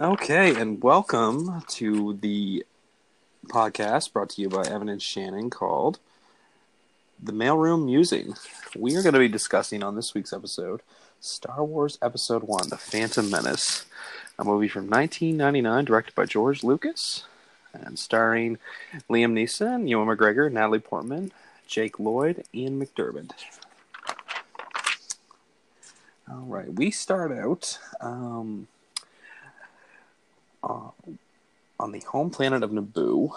Okay, and welcome to the podcast brought to you by Evan and Shannon called The Mailroom Musing. We are going to be discussing on this week's episode Star Wars Episode 1 The Phantom Menace, a movie from 1999 directed by George Lucas and starring Liam Neeson, Ewan McGregor, Natalie Portman, Jake Lloyd, and McDiarmid. All right, we start out. Um, uh, on the home planet of Naboo,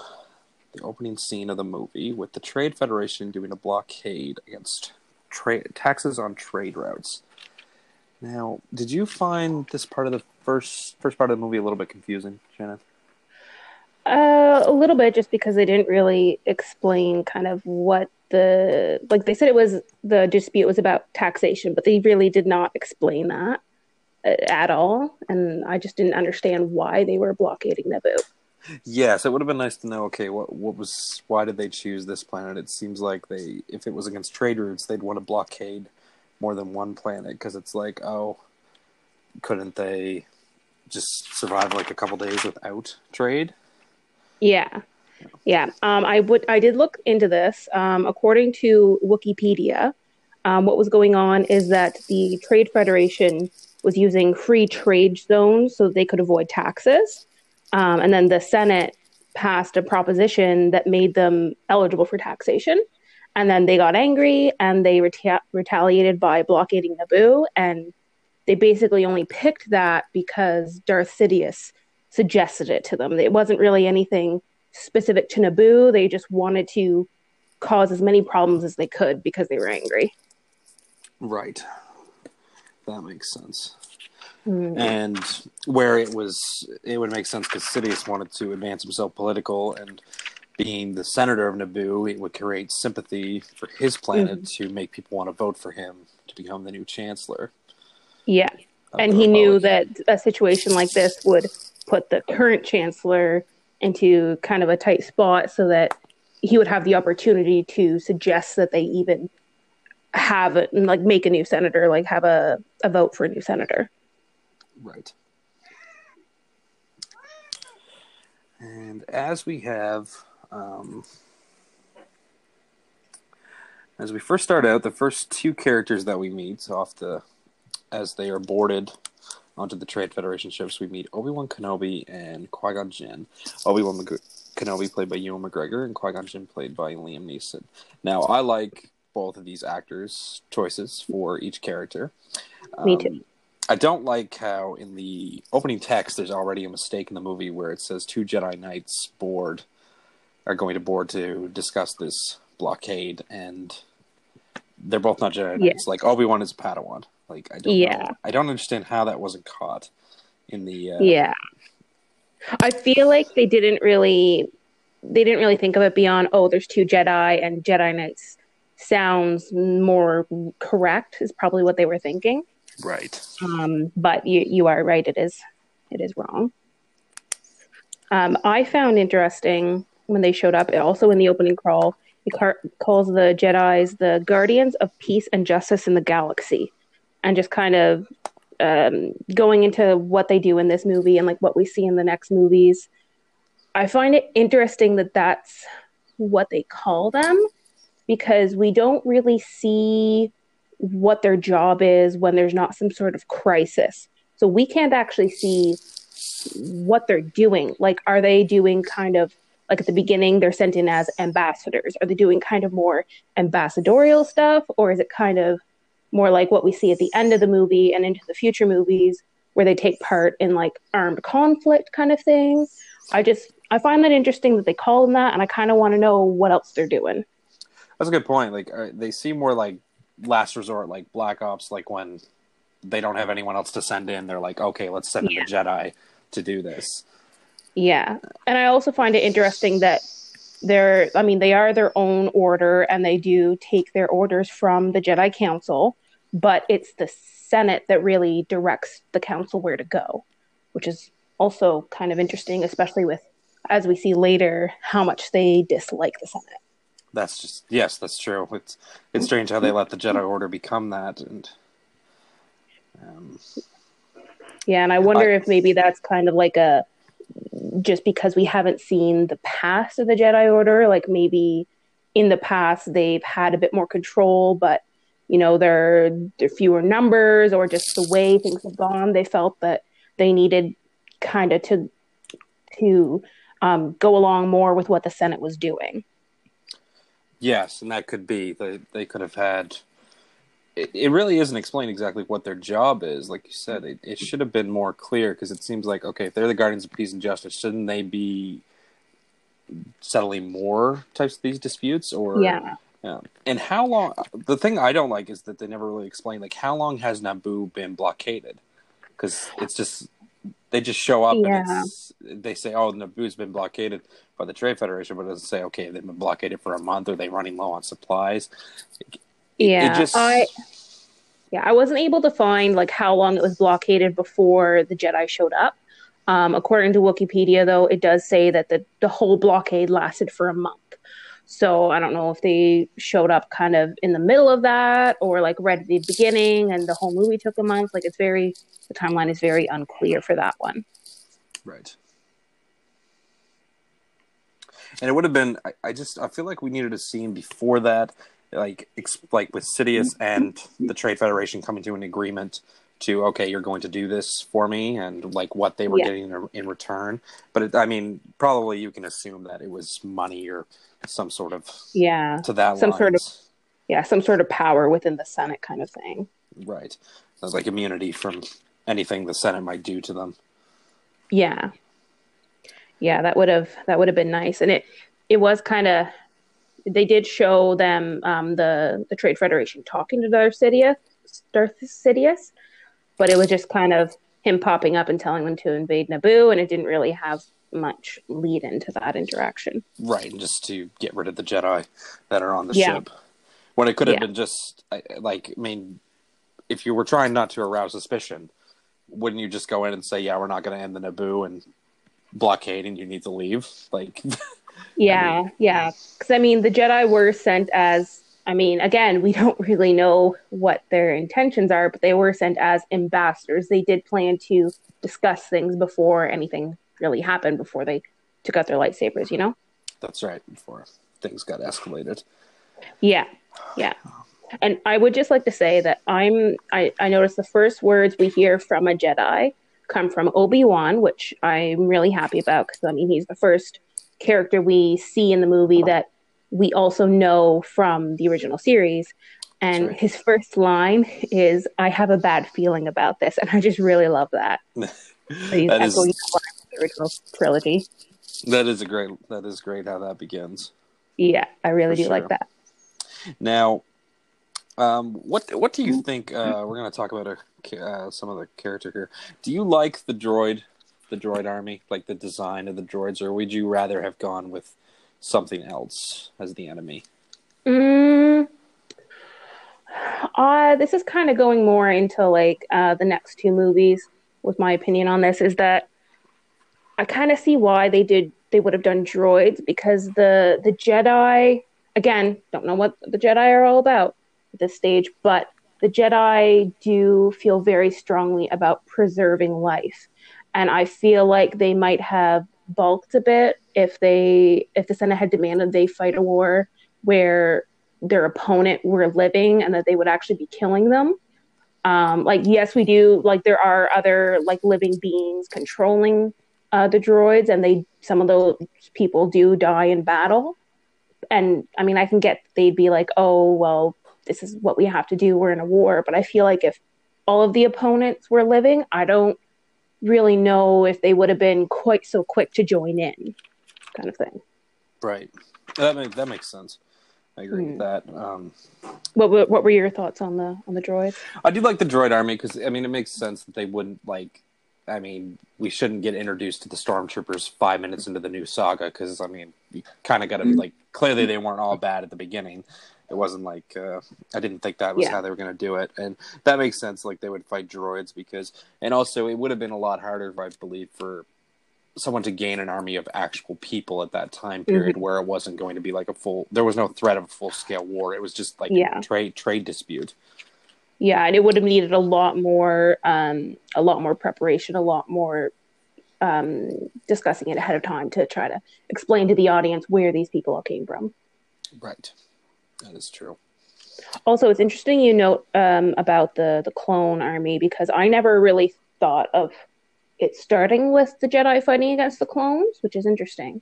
the opening scene of the movie, with the Trade Federation doing a blockade against tra- taxes on trade routes. Now, did you find this part of the first first part of the movie a little bit confusing, Shannon? Uh, a little bit, just because they didn't really explain kind of what the like. They said it was the dispute was about taxation, but they really did not explain that at all, and I just didn't understand why they were blockading Naboo. Yes, it would have been nice to know. Okay, what what was why did they choose this planet? It seems like they, if it was against trade routes, they'd want to blockade more than one planet because it's like, oh, couldn't they just survive like a couple days without trade? Yeah, yeah. Um, I would. I did look into this. Um, according to Wikipedia, um, what was going on is that the Trade Federation was using free trade zones so they could avoid taxes. Um, and then the Senate passed a proposition that made them eligible for taxation. And then they got angry and they reta- retaliated by blockading Naboo. And they basically only picked that because Darth Sidious suggested it to them. It wasn't really anything specific to Naboo. They just wanted to cause as many problems as they could because they were angry. Right. That makes sense. Mm. And where it was, it would make sense because Sidious wanted to advance himself political, and being the senator of Naboo, it would create sympathy for his planet Mhm. to make people want to vote for him to become the new chancellor. Yeah. and he knew that a situation like this would put the current chancellor into kind of a tight spot so that he would have the opportunity to suggest that they even have it like make a new senator like have a, a vote for a new senator Right. And as we have, um, as we first start out, the first two characters that we meet off the, as they are boarded onto the Trade Federation ships, we meet Obi Wan Kenobi and Qui Gon Jinn. Obi Wan Kenobi played by Ewan McGregor, and Qui Gon Jinn played by Liam Neeson. Now, I like both of these actors' choices for each character. Me too. I don't like how in the opening text there's already a mistake in the movie where it says two Jedi Knights board are going to board to discuss this blockade, and they're both not Jedi Yeah. Knights. Like Obi Wan is a Padawan. Like I don't Yeah. know. I don't understand how that wasn't caught in the. Uh, yeah i feel like they didn't really they didn't really think of it beyond oh there's two jedi and jedi knights sounds more correct is probably what they were thinking Right. um, but you you are right. It is it is wrong. Um, I found interesting when they showed up. Also in the opening crawl, he car- calls the Jedi's the guardians of peace and justice in the galaxy, and just kind of um, going into what they do in this movie and like what we see in the next movies. I find it interesting that that's what they call them because we don't really see what their job is when there's not some sort of crisis. So we can't actually see what they're doing. Like, are they doing kind of like at the beginning, they're sent in as ambassadors? Are they doing kind of more ambassadorial stuff? Or is it kind of more like what we see at the end of the movie and into the future movies where they take part in like armed conflict kind of thing? I just, I find that interesting that they call them that, and I kind of want to know what else they're doing. That's a good point. Like uh, they seem more like last resort, like Black Ops, like when they don't have anyone else to send in. They're like, okay, let's send in the Jedi to do this. Yeah. And I also find it interesting that they're, I mean, they are their own order and they do take their orders from the Jedi Council, but it's the Senate that really directs the council where to go, which is also kind of interesting, especially with, as we see later, how much they dislike the Senate. That's just yes, that's true. It's it's strange how they let the Jedi Order become that, and um, Yeah, and I wonder I- if maybe that's kind of like a just because we haven't seen the past of the Jedi Order, like maybe in the past they've had a bit more control, but you know, there are fewer numbers or just the way things have gone, they felt that they needed kind of to to um, go along more with what the Senate was doing. Yes, and that could be they they could have had. It, it really isn't explained exactly what their job is. Like you said, it, it should have been more clear because it seems like okay, if they're the guardians of peace and justice, shouldn't they be settling more types of these disputes? Or Yeah. yeah. And how long? The thing I don't like is that they never really explain like how long has Naboo been blockaded? Because it's just they just show up Yeah. and it's, they say, "Oh, Naboo's been blockaded by the Trade Federation," but it doesn't say, "Okay, they've been blockaded for a month. Are they running low on supplies?" It- Yeah, it just I yeah, I wasn't able to find like how long it was blockaded before the Jedi showed up. Um, according to Wikipedia, though, it does say that the the whole blockade lasted for a month. So I don't know if they showed up kind of in the middle of that or like right at the beginning, and the whole movie took a month. Like it's very the timeline is very unclear for that one. Right. And it would have been. I, I just. I feel like we needed a scene before that, like ex, like with Sidious and the Trade Federation coming to an agreement to okay, you're going to do this for me, and like what they were Yeah. getting in, in return. But it, I mean, probably you can assume that it was money or some sort of Yeah, to that Some sort of- yeah, some sort of power within the Senate kind of thing. right. That's like immunity from anything the Senate might do to them. Yeah. Yeah, that would have that would have been nice. And it it was kind of they did show them um, the the Trade Federation talking to Darth Sidious, Darth Sidious, but it was just kind of him popping up and telling them to invade Naboo, and it didn't really have much lead into that interaction. Right, and just to get rid of the Jedi that are on the Yeah. ship. When it could have Yeah. been just like, I mean, if you were trying not to arouse suspicion, wouldn't you just go in and say, "Yeah, we're not going to end the Naboo and blockade, and you need to leave"? Like, Yeah, yeah. Because I mean, the Jedi were sent as. I mean, again, we don't really know what their intentions are, but they were sent as ambassadors. They did plan to discuss things before anything really happened, before they took out their lightsabers. You know? that's right. Before things got escalated. Yeah, yeah. And I would just like to say that I'm. I I noticed the first words we hear from a Jedi come from Obi Wan, which I'm really happy about because I mean he's the first character we see in the movie that we also know from the original series. And right. his first line is, "I have a bad feeling about this," and I just really love that. That is- the line from the original trilogy. That is a great. That is great how that begins. Yeah, I really do like that. Now, um, what what do you think? Uh, we're going to talk about a, uh, some of the character here. Do you like the droid, the droid army, like the design of the droids, or would you rather have gone with something else as the enemy? Mm, uh, this is kind of going more into like uh, the next two movies. With my opinion on this, is that I kind of see why they did they would have done droids because the the Jedi again don't know what the Jedi are all about at this stage, but the Jedi do feel very strongly about preserving life, and I feel like they might have bulked a bit if they if the Senate had demanded they fight a war where their opponent were living and that they would actually be killing them. Um, like, yes, we do. Like, there are other like living beings controlling uh, the droids, and they some of those people do die in battle. And I mean, I can get they'd be like, oh, well, this is what we have to do. We're in a war. But I feel like if all of the opponents were living, I don't really know if they would have been quite so quick to join in, kind of thing. Right. That makes that makes sense. I agree Hmm. with that. Um, What were- what were your thoughts on the on the droids? I do like the droid army because I mean it makes sense that they wouldn't like. I mean, we shouldn't get introduced to the stormtroopers five minutes into the new saga because I mean, you kind of got to like clearly they weren't all bad at the beginning. It wasn't like uh, I didn't think that was Yeah. how they were going to do it, and that makes sense. Like they would fight droids because, and also it would have been a lot harder, I believe, for someone to gain an army of actual people at that time period where it wasn't going to be like a full. There was no threat of a full scale war. It was just like Yeah. trade trade dispute. Yeah, and it would have needed a lot more, um, a lot more preparation, a lot more um, discussing it ahead of time to try to explain to the audience where these people all came from. Right, that is true. Also, it's interesting you note um, about the the clone army because I never really thought of it starting with the Jedi fighting against the clones, which is interesting.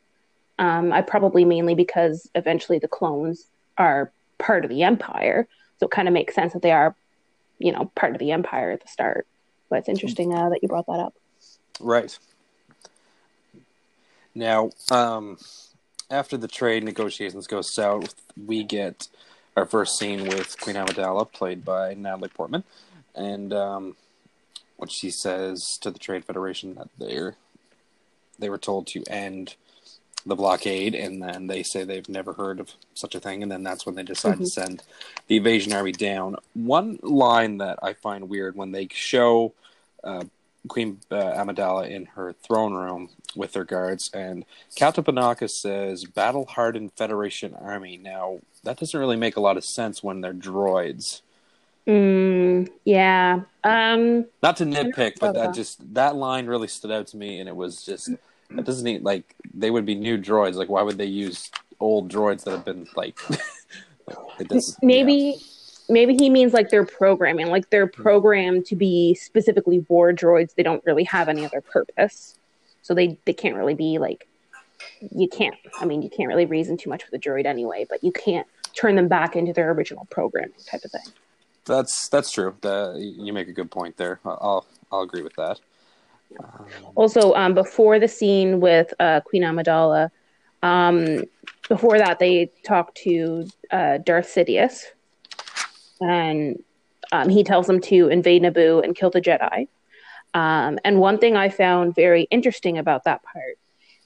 Um, I probably mainly because eventually the clones are part of the Empire, so it kind of makes sense that they are, you know, part of the Empire at the start. But it's interesting uh, that you brought that up. Right. Now, um, after the trade negotiations go south, we get our first scene with Queen Amidala, played by Natalie Portman, and um, what she says to the Trade Federation that they're they were told to end the blockade, and then they say they've never heard of such a thing, and then that's when they decide mm-hmm. to send the invasion army down. One line that I find weird when they show uh, Queen uh, Amidala in her throne room with her guards, and Captain Panaka says "battle hardened Federation army." Now that doesn't really make a lot of sense when they're droids. Mm, yeah. Um, Not to nitpick, but that just that line really stood out to me, and it was just that doesn't need like they would be new droids. Like, why would they use old droids that have been like? it maybe. Yeah. Maybe he means like they're programming, like they're hmm. programmed to be specifically war droids. They don't really have any other purpose, so they they can't really be like you can't. I mean, you can't really reason too much with a droid anyway, but you can't turn them back into their original programming type of thing. That's that's true. The, you make a good point there. I'll I'll agree with that. Also, um, before the scene with uh, Queen Amidala, um, before that they talk to uh, Darth Sidious, and um, he tells them to invade Naboo and kill the Jedi. Um, and one thing I found very interesting about that part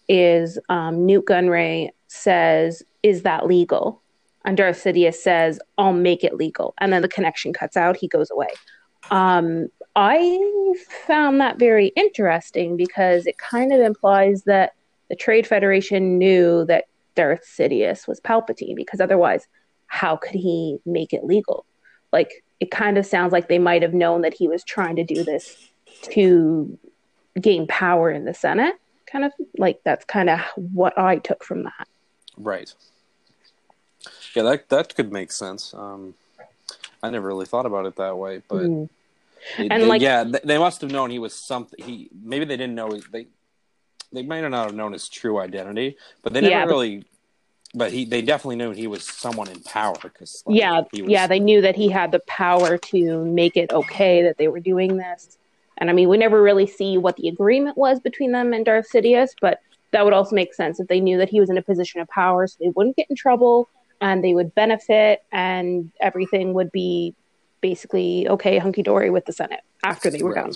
is um, Nute Gunray says, "Is that legal?" And Darth Sidious says, I'll make it legal. And then the connection cuts out. He goes away. Um, I found that very interesting because it kind of implies that the Trade Federation knew that Darth Sidious was Palpatine because otherwise, how could he make it legal? Like, it kind of sounds like they might have known that he was trying to do this to gain power in the Senate. Kind of like that's kind of what I took from that. Right. Yeah, that that could make sense. Um, I never really thought about it that way, but mm. And like, yeah, they must have known he was something. He maybe they didn't know they they might not have known his true identity, but they never yeah, really. But he, they definitely knew he was someone in power because like, yeah, was, yeah, they knew that he had the power to make it okay that they were doing this. And I mean, we never really see what the agreement was between them and Darth Sidious, but that would also make sense if they knew that he was in a position of power, so they wouldn't get in trouble and they would benefit and everything would be basically okay hunky dory with the Senate after they were right. done.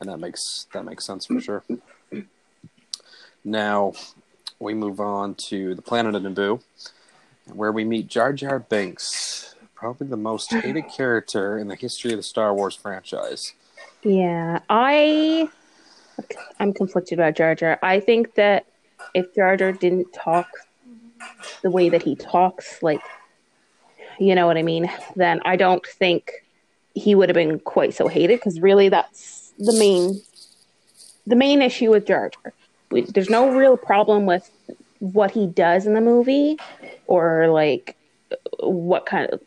And that makes that makes sense for sure. Now we move on to the planet of Naboo, where we meet Jar Jar Binks, probably the most hated character in the history of the Star Wars franchise. Yeah, I I'm conflicted about Jar Jar. I think that if Jar Jar didn't talk the way that he talks, like, you know what I mean, then I don't think he would have been quite so hated because really that's the main the main issue with Jar Jar. We, there's no real problem with what he does in the movie or like what kind of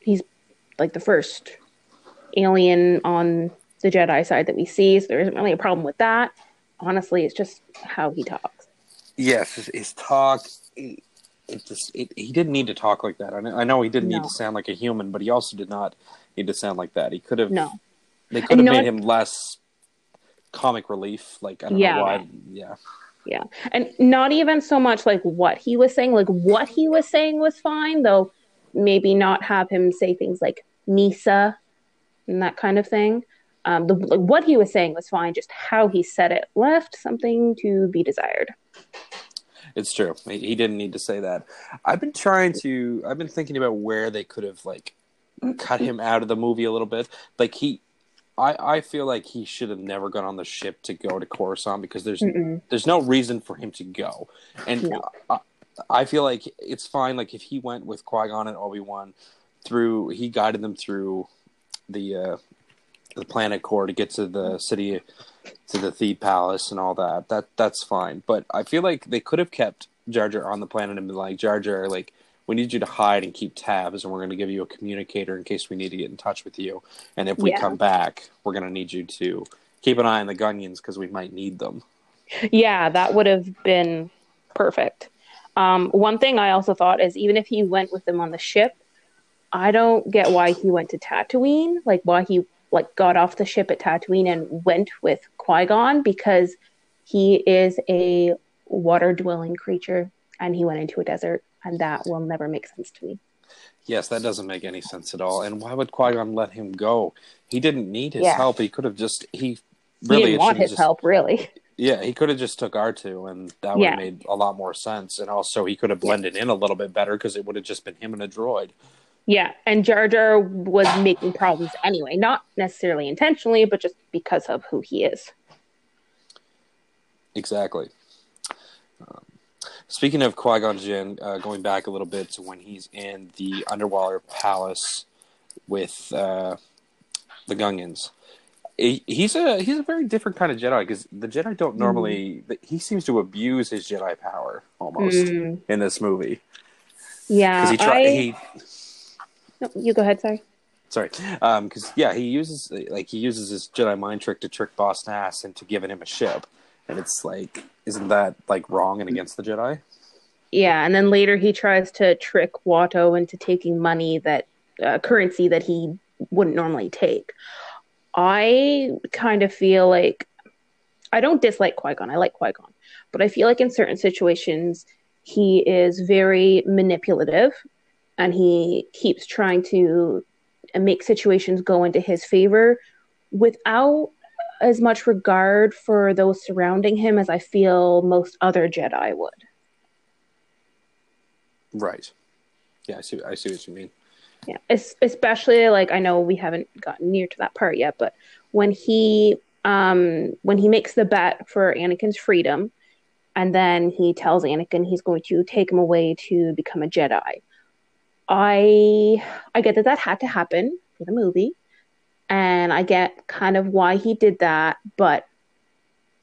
he's like the first alien on the Jedi side that we see, so there isn't really a problem with that. Honestly, it's just how he talks. Yes, his, talk it just it, he didn't need to talk like that. I know, he didn't no. need to sound like a human, but he also did not need to sound like that. He could have no. They could have made him less comic relief. Like I don't yeah. know why. Yeah. Yeah, and not even so much like what he was saying. Like what he was saying was fine, though. Maybe not have him say things like Misa and that kind of thing. Um, the like, what he was saying was fine. Just how he said it left something to be desired. It's true. He didn't need to say that. I've been trying to. I've been thinking about where they could have like cut him out of the movie a little bit. Like he, I I feel like he should have never gone on the ship to go to Coruscant because there's Mm-mm. there's no reason for him to go. And no. I, I feel like it's fine. Like if he went with Qui Gon and Obi Wan through he guided them through the uh, the planet core to get to the city to the Theed Palace and all that. That that's fine. But I feel like they could have kept Jar Jar on the planet and been like, Jar Jar, like we need you to hide and keep tabs, and we're going to give you a communicator in case we need to get in touch with you. And if we Yeah. come back, we're going to need you to keep an eye on the Gungans because we might need them. Yeah, that would have been perfect. Um, one thing I also thought is even if he went with them on the ship, I don't get why he went to Tatooine, like why he like got off the ship at Tatooine and went with Qui Gon because he is a water dwelling creature and he went into a desert, and that will never make sense to me. Yes, that doesn't make any sense at all. And why would Qui Gon let him go? He didn't need his Yeah. help. He could have just he He really didn't want his just- help, really. Yeah, he could have just took R two, and that would Yeah. have made a lot more sense. And also, he could have blended in a little bit better because it would have just been him and a droid. Yeah, and Jar Jar was making problems anyway, not necessarily intentionally, but just because of who he is. Exactly. Um, speaking of Qui Gon Jinn, uh, going back a little bit to when he's in the underwater palace with uh, the Gungans. He's a he's a very different kind of Jedi because the Jedi don't normally. He seems to abuse his Jedi power almost Mm, in this movie yeah, because he try I, he no, you go ahead. Sorry. sorry um because yeah he uses like he uses his jedi mind trick to trick boss nass into giving him a ship and it's like isn't that like wrong and against the jedi Yeah, and then later he tries to trick Watto into taking money that uh, currency that he wouldn't normally take. I kind of feel like I don't dislike Qui Gon. I like Qui Gon, but I feel like in certain situations he is very manipulative, and he keeps trying to make situations go into his favor without as much regard for those surrounding him as I feel most other Jedi would. right yeah i see i see what you mean Yeah, es- especially like I know we haven't gotten near to that part yet, but when he um when he makes the bet for Anakin's freedom, and then he tells Anakin he's going to take him away to become a Jedi. I I get that that had to happen for the movie, and I get kind of why he did that, but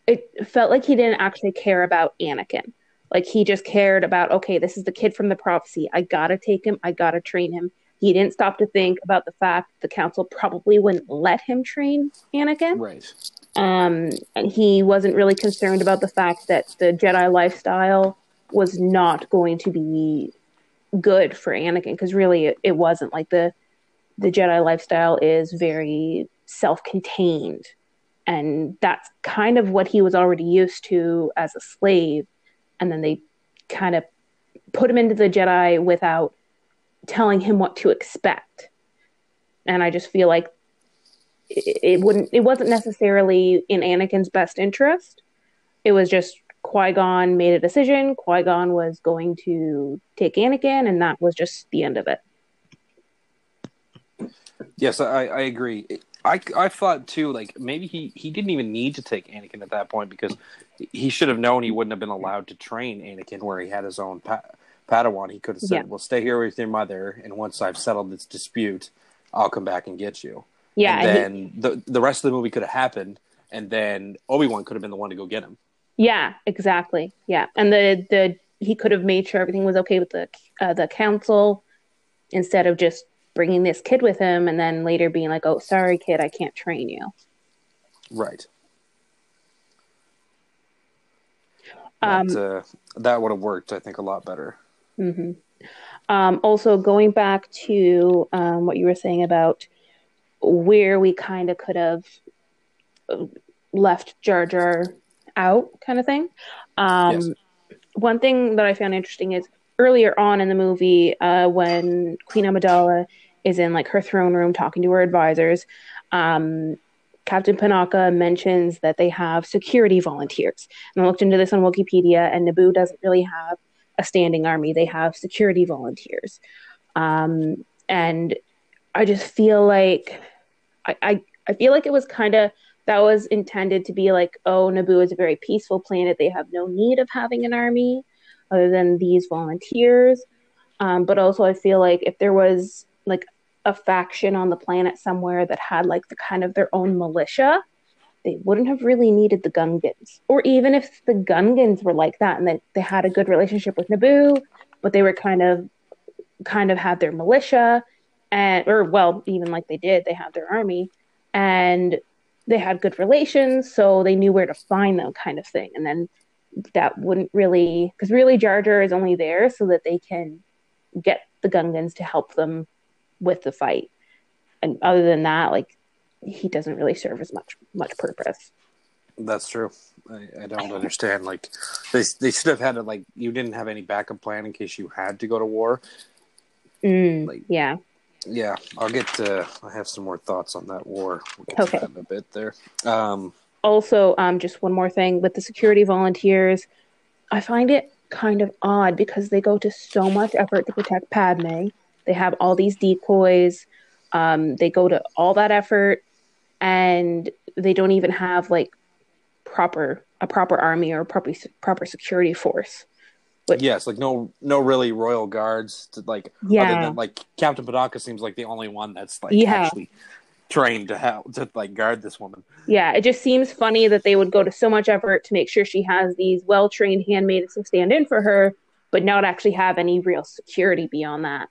it felt like he didn't actually care about Anakin. Like he just cared about okay, this is the kid from the prophecy. I gotta take him. I gotta train him. He didn't stop to think about the fact the council probably wouldn't let him train Anakin. right Um, and he wasn't really concerned about the fact that the Jedi lifestyle was not going to be good for Anakin because really it, it wasn't like the the Jedi lifestyle is very self-contained and that's kind of what he was already used to as a slave and then they kind of put him into the Jedi without telling him what to expect and I just feel like it, it wouldn't it wasn't necessarily in Anakin's best interest. It was just Qui-Gon made a decision. Qui-Gon was going to take Anakin and that was just the end of it. yes i i agree I, I thought too, like maybe he, he didn't even need to take Anakin at that point because he should have known he wouldn't have been allowed to train Anakin where he had his own pa- Padawan. He could have said, Yeah. "Well, stay here with your mother, and once I've settled this dispute, I'll come back and get you." Yeah, and and he- then the the rest of the movie could have happened, and then Obi Wan could have been the one to go get him. Yeah, exactly. Yeah, and the the he could have made sure everything was okay with the uh, the council instead of just bringing this kid with him and then later being like, "Oh, sorry, kid, I can't train you." Right. Um, that, uh, that would have worked, I think, a lot better. hmm Um, also, going back to um, what you were saying about where we kind of could have uh, left Jar Jar out, kind of thing. Um, Yes. One thing that I found interesting is earlier on in the movie, uh, when Queen Amidala is in like her throne room talking to her advisors, um, Captain Panaka mentions that they have security volunteers. And I looked into this on Wikipedia, and Naboo doesn't really have a standing army. They have security volunteers. Um, and I just feel like I, I, I feel like it was kind of that was intended to be like, oh, Naboo is a very peaceful planet. They have no need of having an army other than these volunteers. Um, but also, I feel like if there was like a faction on the planet somewhere that had like the kind of their own militia, they wouldn't have really needed the Gungans. Or even if the Gungans were like that and that they had a good relationship with Naboo, but they were kind of kind of had their militia and or well, even like they did, they had their army and they had good relations, so they knew where to find them kind of thing. And then that wouldn't really because really Jar Jar is only there so that they can get the Gungans to help them with the fight. And other than that, like he doesn't really serve as much much purpose. That's true. I, I don't understand. Like they they should have had a like you didn't have any backup plan in case you had to go to war. Mm, Like- yeah. Yeah, I'll get to. I have some more thoughts on that war. We'll get to Okay. that in a bit there. Um, Also, um, just one more thing with the security volunteers, I find it kind of odd because they go to so much effort to protect Padme. They have all these decoys. Um, they go to all that effort, and they don't even have like proper a proper army or proper proper security force. But- yes, like no, no, really royal guards. To, like other Yeah, than like Captain Panaka seems like the only one that's like Yeah. actually trained to help to like guard this woman. yeah. It just seems funny that they would go to so much effort to make sure she has these well trained handmaids to stand in for her, but not actually have any real security beyond that.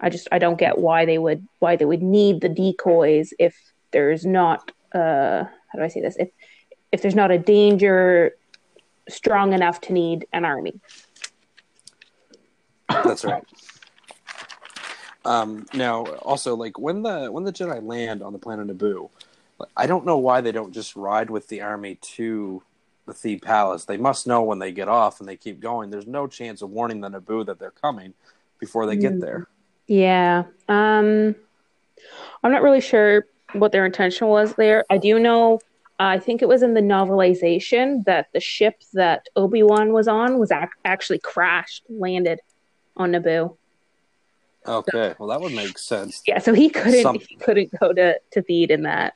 I just I don't get why they would why they would need the decoys if there's not uh how do I say this if if there's not a danger strong enough to need an army. That's right. Um, now, also, like when the when the Jedi land on the planet Naboo, I don't know why they don't just ride with the army to the Theed Palace. They must know when they get off and they keep going. There's no chance of warning the Naboo that they're coming before they get Mm. there. Yeah. Um I'm not really sure what their intention was there. I do know I think it was in the novelization that the ship that Obi-Wan was on was ac- actually crashed, landed on Naboo. Okay, well that would make sense, Yeah, so he couldn't he couldn't go to to Theed in that.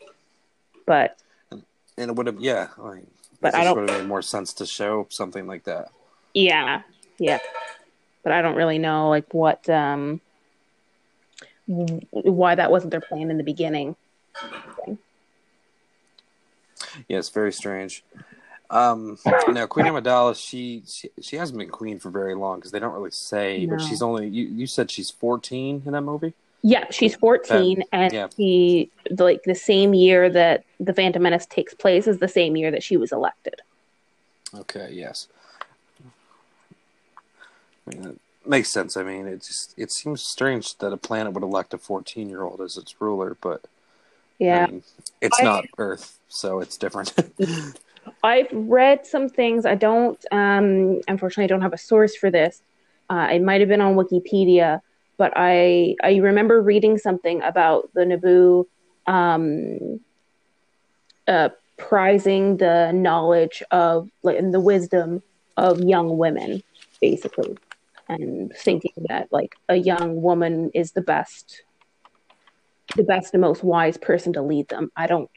But and it would have yeah. Mean, But I don't- would have made more sense to show something like that. yeah, yeah. But I don't really know like what um why that wasn't their plan in the beginning. It's very strange. Um, now Queen Amidala, she, she she hasn't been queen for very long because they don't really say. But she's only you. You said she's fourteen in that movie. Yeah, she's 14, and yeah. she like the same year that the Phantom Menace takes place is the same year that she was elected. Okay. Yes. I mean, it makes sense. I mean, it just it seems strange that a planet would elect a fourteen year old as its ruler, but Yeah, I mean, it's I- not Earth, so it's different. I've read some things. I don't, um, unfortunately, I don't have a source for this. Uh, it might have been on Wikipedia, but I I remember reading something about the Naboo um, uh, prizing the knowledge of like and the wisdom of young women, basically, and thinking that like a young woman is the best, the best and most wise person to lead them. I don't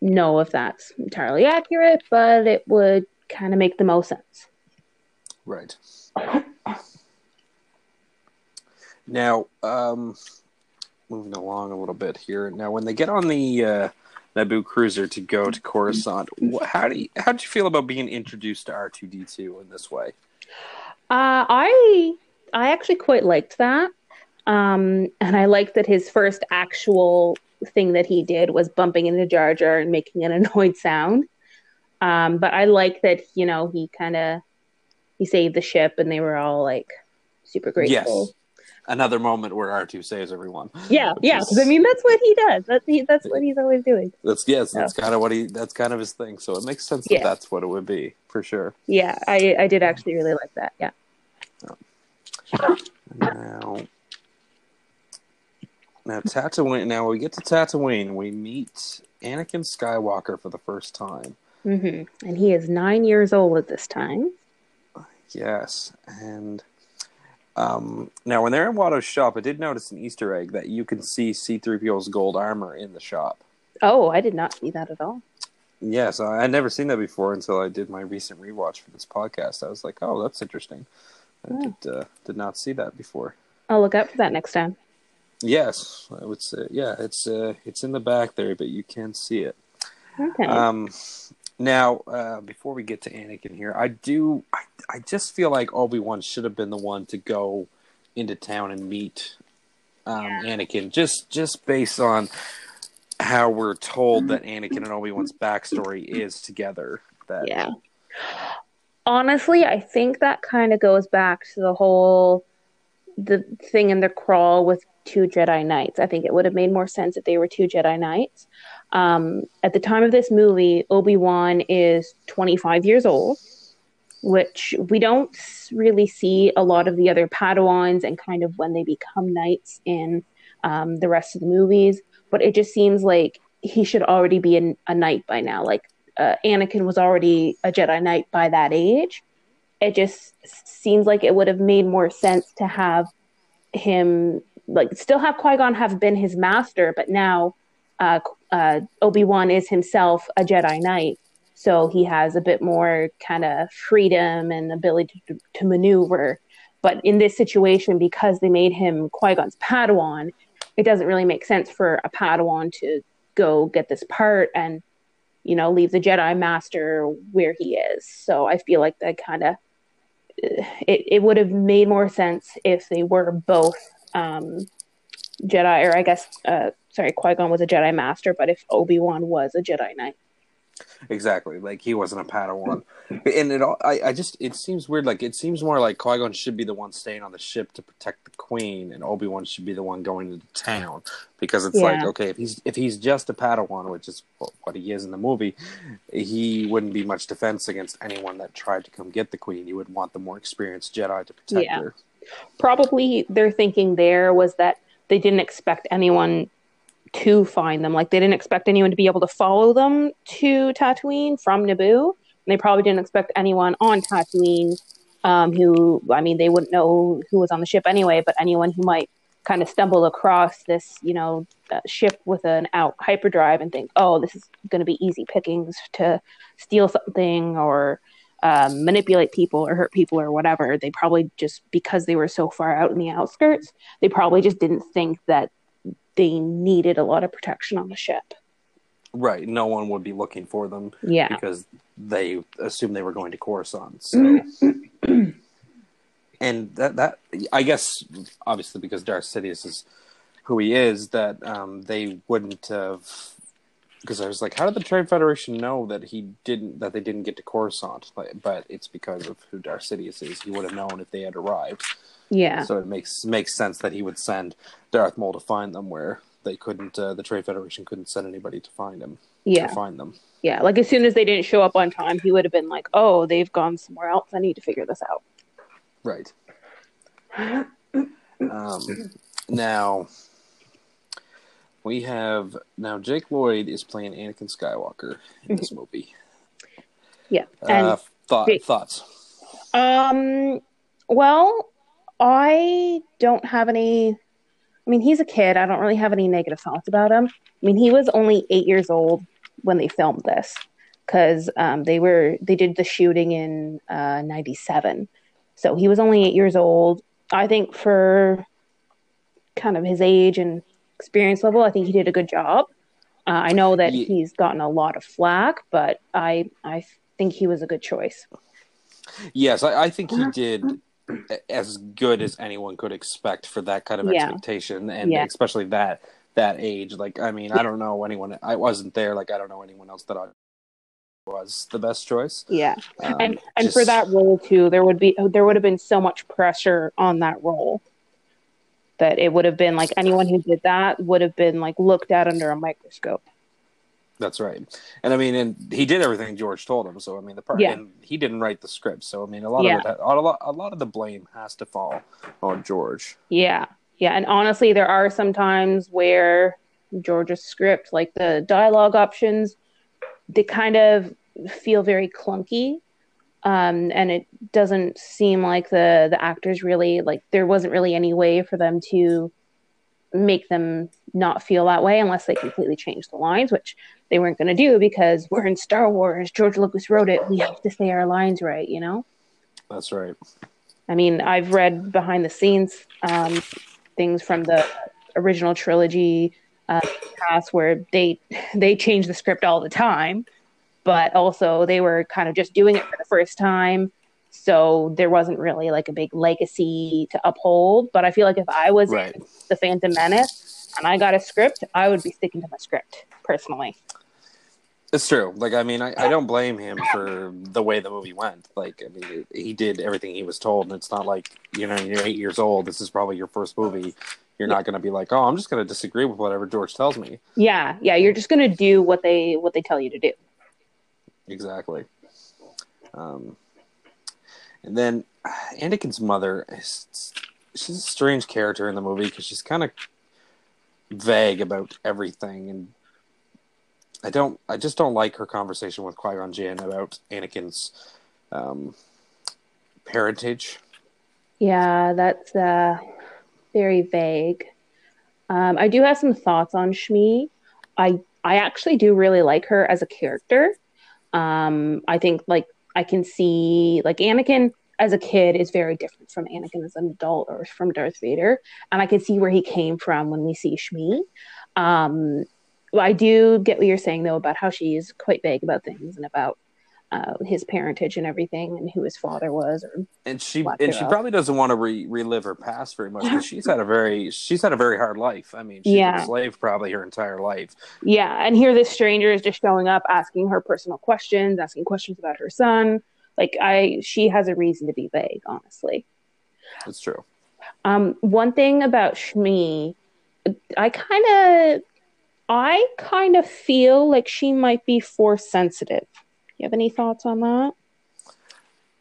know if that's entirely accurate, but it would kind of make the most sense. Right. Now, um, moving along a little bit here. Now, when they get on the uh, Naboo cruiser to go to Coruscant, wh- how do you, how did you feel about being introduced to R two D two in this way? Uh, I I actually quite liked that, um, and I like that his first actual thing that he did was bumping into Jar Jar and making an annoyed sound. Um, but I like that you know he kind of he saved the ship, and they were all like super grateful. Yes. Another moment where R two saves everyone. Yeah, yeah. Because I mean, that's what he does. That's he, that's what he's always doing. That's yes, that's kind of what he. That's kind of his thing. So it makes sense Yeah. that that's what it would be for sure. Yeah, I I did actually really like that. Yeah. Now, now Tatooine. Now we get to Tatooine. We meet Anakin Skywalker for the first time. hmm And he is nine years old at this time. Yes, and um, now when they're in Watto's shop, I did notice an Easter egg that you can see C-3PO's gold armor in the shop. Oh, I did not see that at all. Yes, I never seen that before until I did my recent rewatch for this podcast. I was like, "Oh, that's interesting." I Oh. did, uh, did not see that before. I'll look out for that next time. Yes, I would say. Yeah, it's uh, it's in the back there, but you can see it. Okay. Um, now, uh, before we get to Anakin here, I do. I, I just feel like Obi Wan should have been the one to go into town and meet um, Anakin, just just based on how we're told that Anakin and Obi Wan's backstory is together. That yeah. Honestly, I think that kind of goes back to the whole the thing in the crawl with two Jedi Knights. I think it would have made more sense if they were two Jedi Knights. Um, at the time of this movie, Obi Wan is 25 years old, which we don't really see a lot of the other Padawans and kind of when they become knights in um, the rest of the movies. But it just seems like he should already be a, a knight by now. Like uh, Anakin was already a Jedi Knight by that age. It just seems like it would have made more sense to have him like still have Qui Gon have been his master, but now uh, uh, Obi Wan is himself a Jedi Knight, so he has a bit more kind of freedom and ability to, to maneuver. But in this situation, because they made him Qui Gon's Padawan, it doesn't really make sense for a Padawan to go get this part and you know leave the Jedi Master where he is. So I feel like that kind of it, it would have made more sense if they were both um, Jedi, or I guess, uh, sorry, Qui Gon was a Jedi Master, but if Obi Wan was a Jedi Knight. Exactly, like he wasn't a Padawan, and it all. I, I just it seems weird. Like it seems more like Qui Gon should be the one staying on the ship to protect the Queen, and Obi Wan should be the one going into town because it's Yeah. like okay, if he's if he's just a Padawan, which is what he is in the movie, he wouldn't be much defense against anyone that tried to come get the Queen. You would want the more experienced Jedi to protect Yeah. her. Probably their thinking there was that they didn't expect anyone to find them. Like they didn't expect anyone to be able to follow them to Tatooine from Naboo. And they probably didn't expect anyone on Tatooine um, who, I mean, they wouldn't know who was on the ship anyway, but anyone who might kind of stumble across this, you know, uh, ship with an out hyperdrive and think, oh, this is going to be easy pickings to steal something or um, manipulate people or hurt people or whatever. They probably just, because they were so far out in the outskirts, they probably just didn't think that they needed a lot of protection on the ship. Right, no one would be looking for them Yeah. because they assumed they were going to Coruscant. So, and that that I guess obviously because Darth Sidious is who he is, that um, they wouldn't have. Because I was like, how did the Trade Federation know that he didn't that they didn't get to Coruscant? But, but it's because of who Darth Sidious is. He would have known if they had arrived. Yeah. So it makes makes sense that he would send Darth Maul to find them where they couldn't. Uh, the Trade Federation couldn't send anybody to find him. Yeah. To find them. Yeah. Like as soon as they didn't show up on time, he would have been like, oh, they've gone somewhere else. I need to figure this out. Right. Um, now we have now Jake Lloyd is playing Anakin Skywalker in this movie. Yeah. And Uh, thought, Jake- thoughts? Um, well, I don't have any. I mean, he's a kid. I don't really have any negative thoughts about him. I mean, he was only eight years old when they filmed this because um, they were they did the shooting in uh, '97, so he was only eight years old. I think for kind of his age and experience level, I think he did a good job. Uh, I know that Ye- he's gotten a lot of flack, but I I think he was a good choice. Yes, I, I think he did as good as anyone could expect for that kind of Yeah. expectation, and Yeah. especially that that age. Like, I mean, I don't know anyone. I wasn't there. Like, I don't know anyone else that I was the best choice. Yeah. Um, and and for that role too there would be there would have been so much pressure on that role that it would have been like anyone who did that would have been like looked at under a microscope That's right. And I mean, and he did everything George told him. So I mean, the part Yeah. and he didn't write the script. So I mean, a lot Yeah. of it, a lot, a lot of the blame has to fall on George. yeah yeah and honestly there are some times where george's script like the dialogue options they kind of feel very clunky um, and it doesn't seem like the the actors really like there wasn't really any way for them to make them not feel that way unless they completely changed the lines which they weren't going to do because we're in star wars. George lucas wrote it. We have to say our lines right you know? That's right. I mean, I've read behind the scenes um, things from the original trilogy uh, past where they they change the script all the time, but also they were kind of just doing it for the first time. So there wasn't really like a big legacy to uphold. But I feel like if I was Right. the Phantom Menace and I got a script, I would be sticking to my script personally. It's true. Like, I mean, I, I don't blame him for the way the movie went. Like, I mean, he did everything he was told, and it's not like you know you're eight years old. This is probably your first movie. You're not going to be like, oh, I'm just going to disagree with whatever George tells me. Yeah, yeah, you're just gonna do what they what they tell you to do. Exactly. Um, and then Anakin's mother she's a strange character in the movie because she's kind of vague about everything, and I don't, I just don't like her conversation with Qui Gon Jinn about Anakin's um, parentage. Yeah, that's uh, very vague. Um, I do have some thoughts on Shmi. I I actually do really like her as a character. Um, I think like I can see like Anakin as a kid is very different from Anakin as an adult or from Darth Vader, and I can see where he came from when we see Shmi. Um, I do get what you're saying though about how she is quite vague about things and about uh, his parentage and everything and who his father was or And she and she probably doesn't want to re- relive her past very much because she's had a very she's had a very hard life. I mean, she's been Yeah. a slave probably her entire life. Yeah, and here this stranger is just showing up, asking her personal questions, asking questions about her son. Like I, she has a reason to be vague, honestly. that's true. Um, one thing about Shmi, I kind of, I kind of feel like she might be force sensitive. You have any thoughts on that?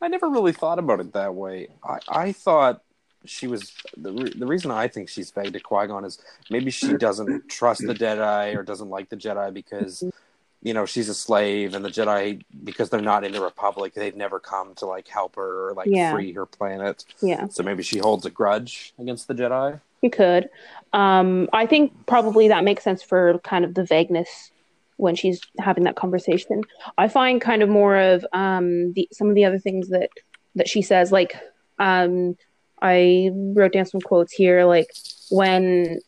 I never really thought about it that way. I, I thought she was the re- the reason I think she's begged to Qui Gon is maybe she doesn't trust the Jedi or doesn't like the Jedi because you know she's a slave and the Jedi because they're not in the Republic they've never come to like help her or like Yeah. free her planet. Yeah, So maybe she holds a grudge against the Jedi. you could. Um, I think probably that makes sense for kind of the vagueness when she's having that conversation. I find kind of more of um, the some of the other things that that she says. Like um, I wrote down some quotes here, like when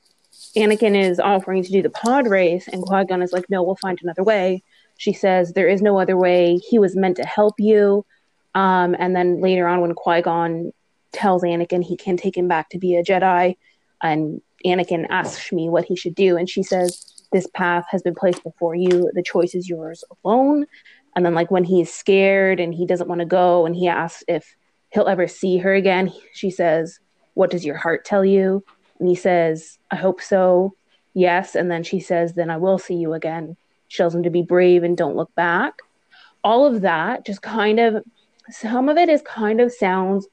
Anakin is offering to do the pod race, and Qui Gon is like, "No, we'll find another way." She says, "There is no other way. He was meant to help you." Um, and then later on, when Qui Gon tells Anakin he can take him back to be a Jedi, and Anakin asks me what he should do, and she says, "This path has been placed before you. The choice is yours alone." And then, like when he's scared and he doesn't want to go, and he asks if he'll ever see her again, she says, "What does your heart tell you?" And he says, "I hope so." Yes, and then she says, "Then I will see you again." She tells him to be brave and don't look back. All of that just kind of, some of it is kind of sounds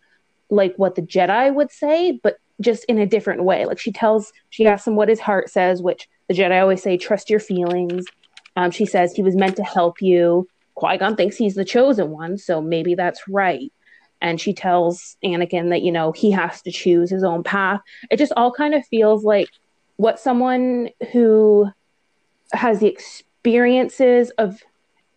like what the Jedi would say, but just in a different way. Like she tells, she asks him what his heart says, which the Jedi always say, trust your feelings. Um, she says he was meant to help you. Qui Gon thinks he's the chosen one, so maybe that's right. And she tells Anakin that, you know, he has to choose his own path. It just all kind of feels like what someone who has the experiences of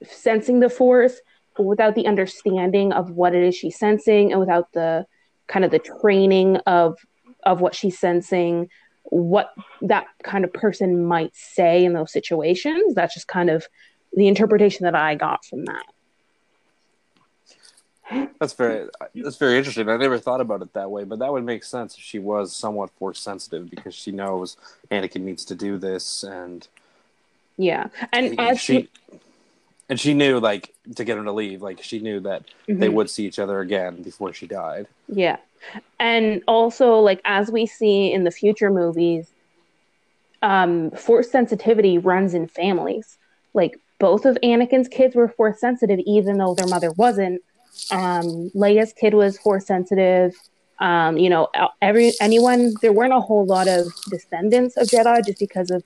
sensing the force, but without the understanding of what it is she's sensing and without the kind of the training of of what she's sensing what that kind of person might say in those situations that's just kind of the interpretation that i got from that That's very that's very interesting. I never thought about it that way, but that would make sense if she was somewhat force sensitive because she knows Anakin needs to do this and yeah and as she and she knew like to get him to leave like she knew that they Mhm. would see each other again before she died Yeah. And also, like, as we see in the future movies, um, force sensitivity runs in families. Like, both of Anakin's kids were force sensitive, even though their mother wasn't. Um, Leia's kid was force sensitive. Um, you know, every anyone, there weren't a whole lot of descendants of Jedi just because of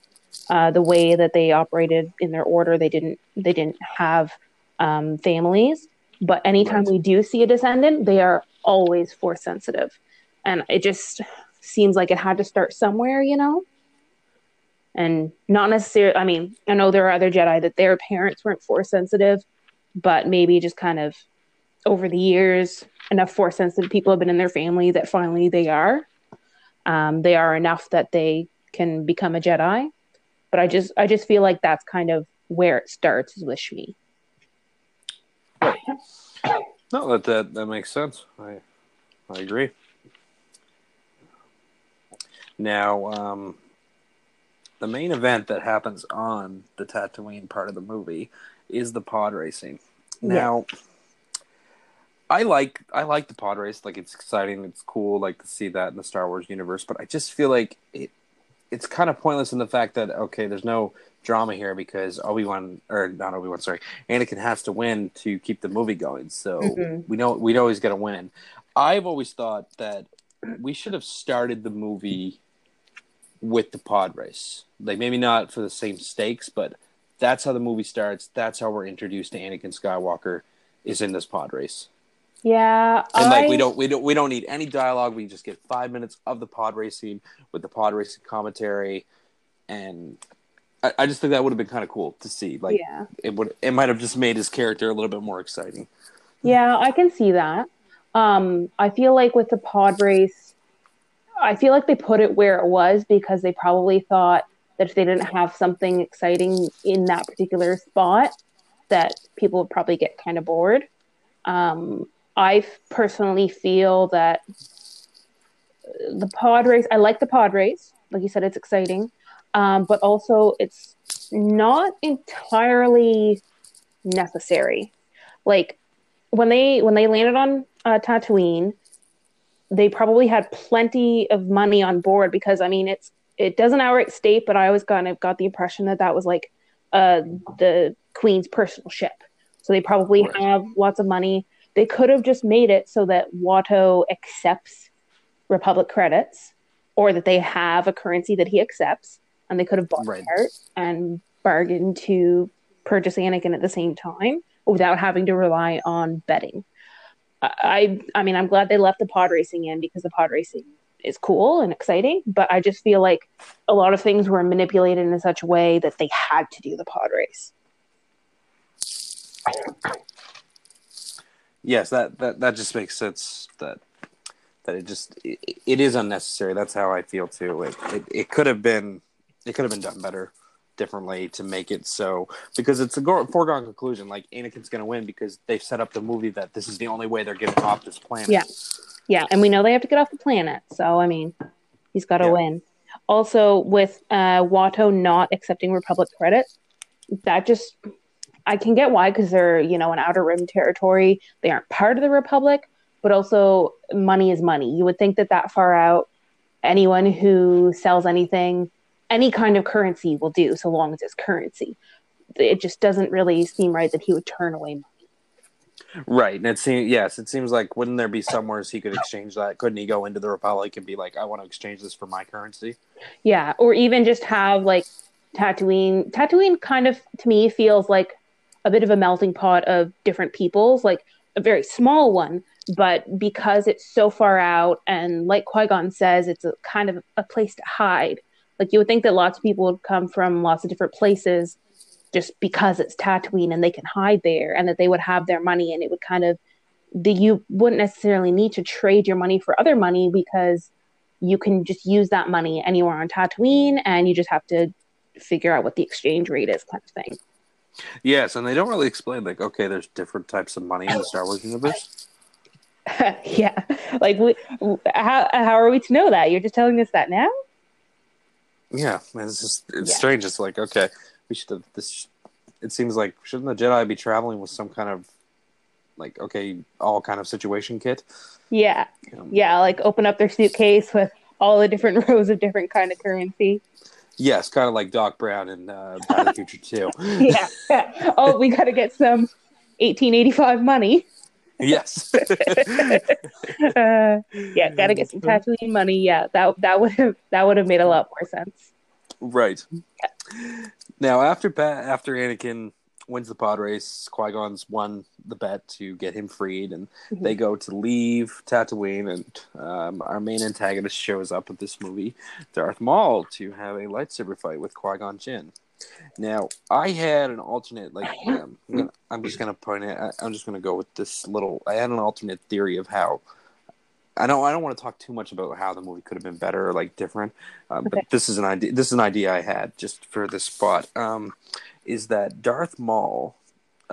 uh, the way that they operated in their order. They didn't, they didn't have um, families. But anytime Right. we do see a descendant, they are always force sensitive. And it just seems like it had to start somewhere, you know? And not necessarily, I mean, I know there are other Jedi that their parents weren't force sensitive, but maybe just kind of over the years, enough force sensitive people have been in their family that finally they are. Um, they are enough that they can become a Jedi. But I just I just feel like that's kind of where it starts with Shmi. No, that that, that makes sense. I I agree. Now, um, the main event that happens on the Tatooine part of the movie is the pod racing. Now, I like I like the pod race. Like it's exciting, it's cool. Like to see that in the Star Wars universe. But I just feel like it it's kind of pointless in the fact that okay, there's no drama here because Obi Wan or not Obi Wan, sorry, Anakin has to win to keep the movie going. So Mhm. we know we know he's gonna win. I've always thought that we should have started the movie with the pod race. Like maybe not for the same stakes, but that's how the movie starts. That's how we're introduced to Anakin Skywalker is in this pod race. Yeah, And like we don't we don't we don't need any dialogue. We just get five minutes of the pod racing with the pod racing commentary, and I, I just think that would have been kind of cool to see. Like yeah. it would it might have just made his character a little bit more exciting. Yeah, I can see that. Um, I feel like with the pod race, I feel like they put it where it was because they probably thought that if they didn't have something exciting in that particular spot, that people would probably get kind of bored. Um, I personally feel that the pod race, I like the pod race. Like you said, it's exciting. Um, but also, it's not entirely necessary. Like, when they when they landed on uh, Tatooine, they probably had plenty of money on board because I mean it's it doesn't outright state, but I always kind of got the impression that that was like uh, the Queen's personal ship. So they probably Right. have lots of money. They could have just made it so that Watto accepts Republic credits, or that they have a currency that he accepts, and they could have bought Right. part and bargained to purchase Anakin at the same time without having to rely on betting. I, I I mean, I'm glad they left the pod racing in because the pod racing is cool and exciting, but I just feel like a lot of things were manipulated in such a way that they had to do the pod race. Yes, that that that just makes sense. That that it just it, it is unnecessary. That's how I feel too. Like it, it could have been it could have been done better, differently to make it so because it's a go- foregone conclusion. Like Anakin's going to win because they've set up the movie that this is the only way they're getting off this planet. Yeah. Yeah, and we know they have to get off the planet, so I mean, he's got to Yeah. win. Also, with uh, Watto not accepting Republic credit, that just I can get why because they're you know an outer rim territory. They aren't part of the Republic, but also money is money. You would think that that far out, anyone who sells anything, any kind of currency will do, so long as it's currency. It just doesn't really seem right that he would turn away money. Right, and it seems yes, it seems like wouldn't there be somewhere he could exchange that? Couldn't he go into the Republic and be like, I want to exchange this for my currency? Yeah, or even just have like Tatooine. Tatooine kind of to me feels like a bit of a melting pot of different peoples, like a very small one, but because it's so far out and like Qui-Gon says, it's a kind of a place to hide. Like you would think that lots of people would come from lots of different places just because it's Tatooine and they can hide there and that they would have their money and it would kind of the, you wouldn't necessarily need to trade your money for other money because you can just use that money anywhere on Tatooine, and you just have to figure out what the exchange rate is, kind of thing. Yes, and they don't really explain like, okay, there's different types of money in the Star Wars universe. yeah, like we, how how are we to know that? You're just telling us that now? Yeah, it's just it's Yeah. strange. It's like okay, we should have this. It seems like shouldn't the Jedi be traveling with some kind of like okay, all kind of situation kit? Yeah, Um, yeah, like open up their suitcase with all the different rows of different kind of currency. Yes, kind of like Doc Brown in uh, Back to the Future Two. Yeah. oh, we got to get some 1885 money. Yes. Uh, yeah, got to get some Tatooine money. Yeah, that that would have that would have made a lot more sense. Right. Now, after after Anakin wins the pod race, Qui Gon's won the bet to get him freed, and Mm-hmm. they go to leave Tatooine, and um, our main antagonist shows up with this movie, Darth Maul, to have a lightsaber fight with Qui Gon Jinn. Now, I had an alternate, like, um, I'm, gonna, I'm just gonna point it. I- I'm just gonna go with this little. I had an alternate theory of how I don't I don't want to talk too much about how the movie could have been better or like different, uh, but this is an idea. This is an idea I had just for this spot. Um, is that Darth Maul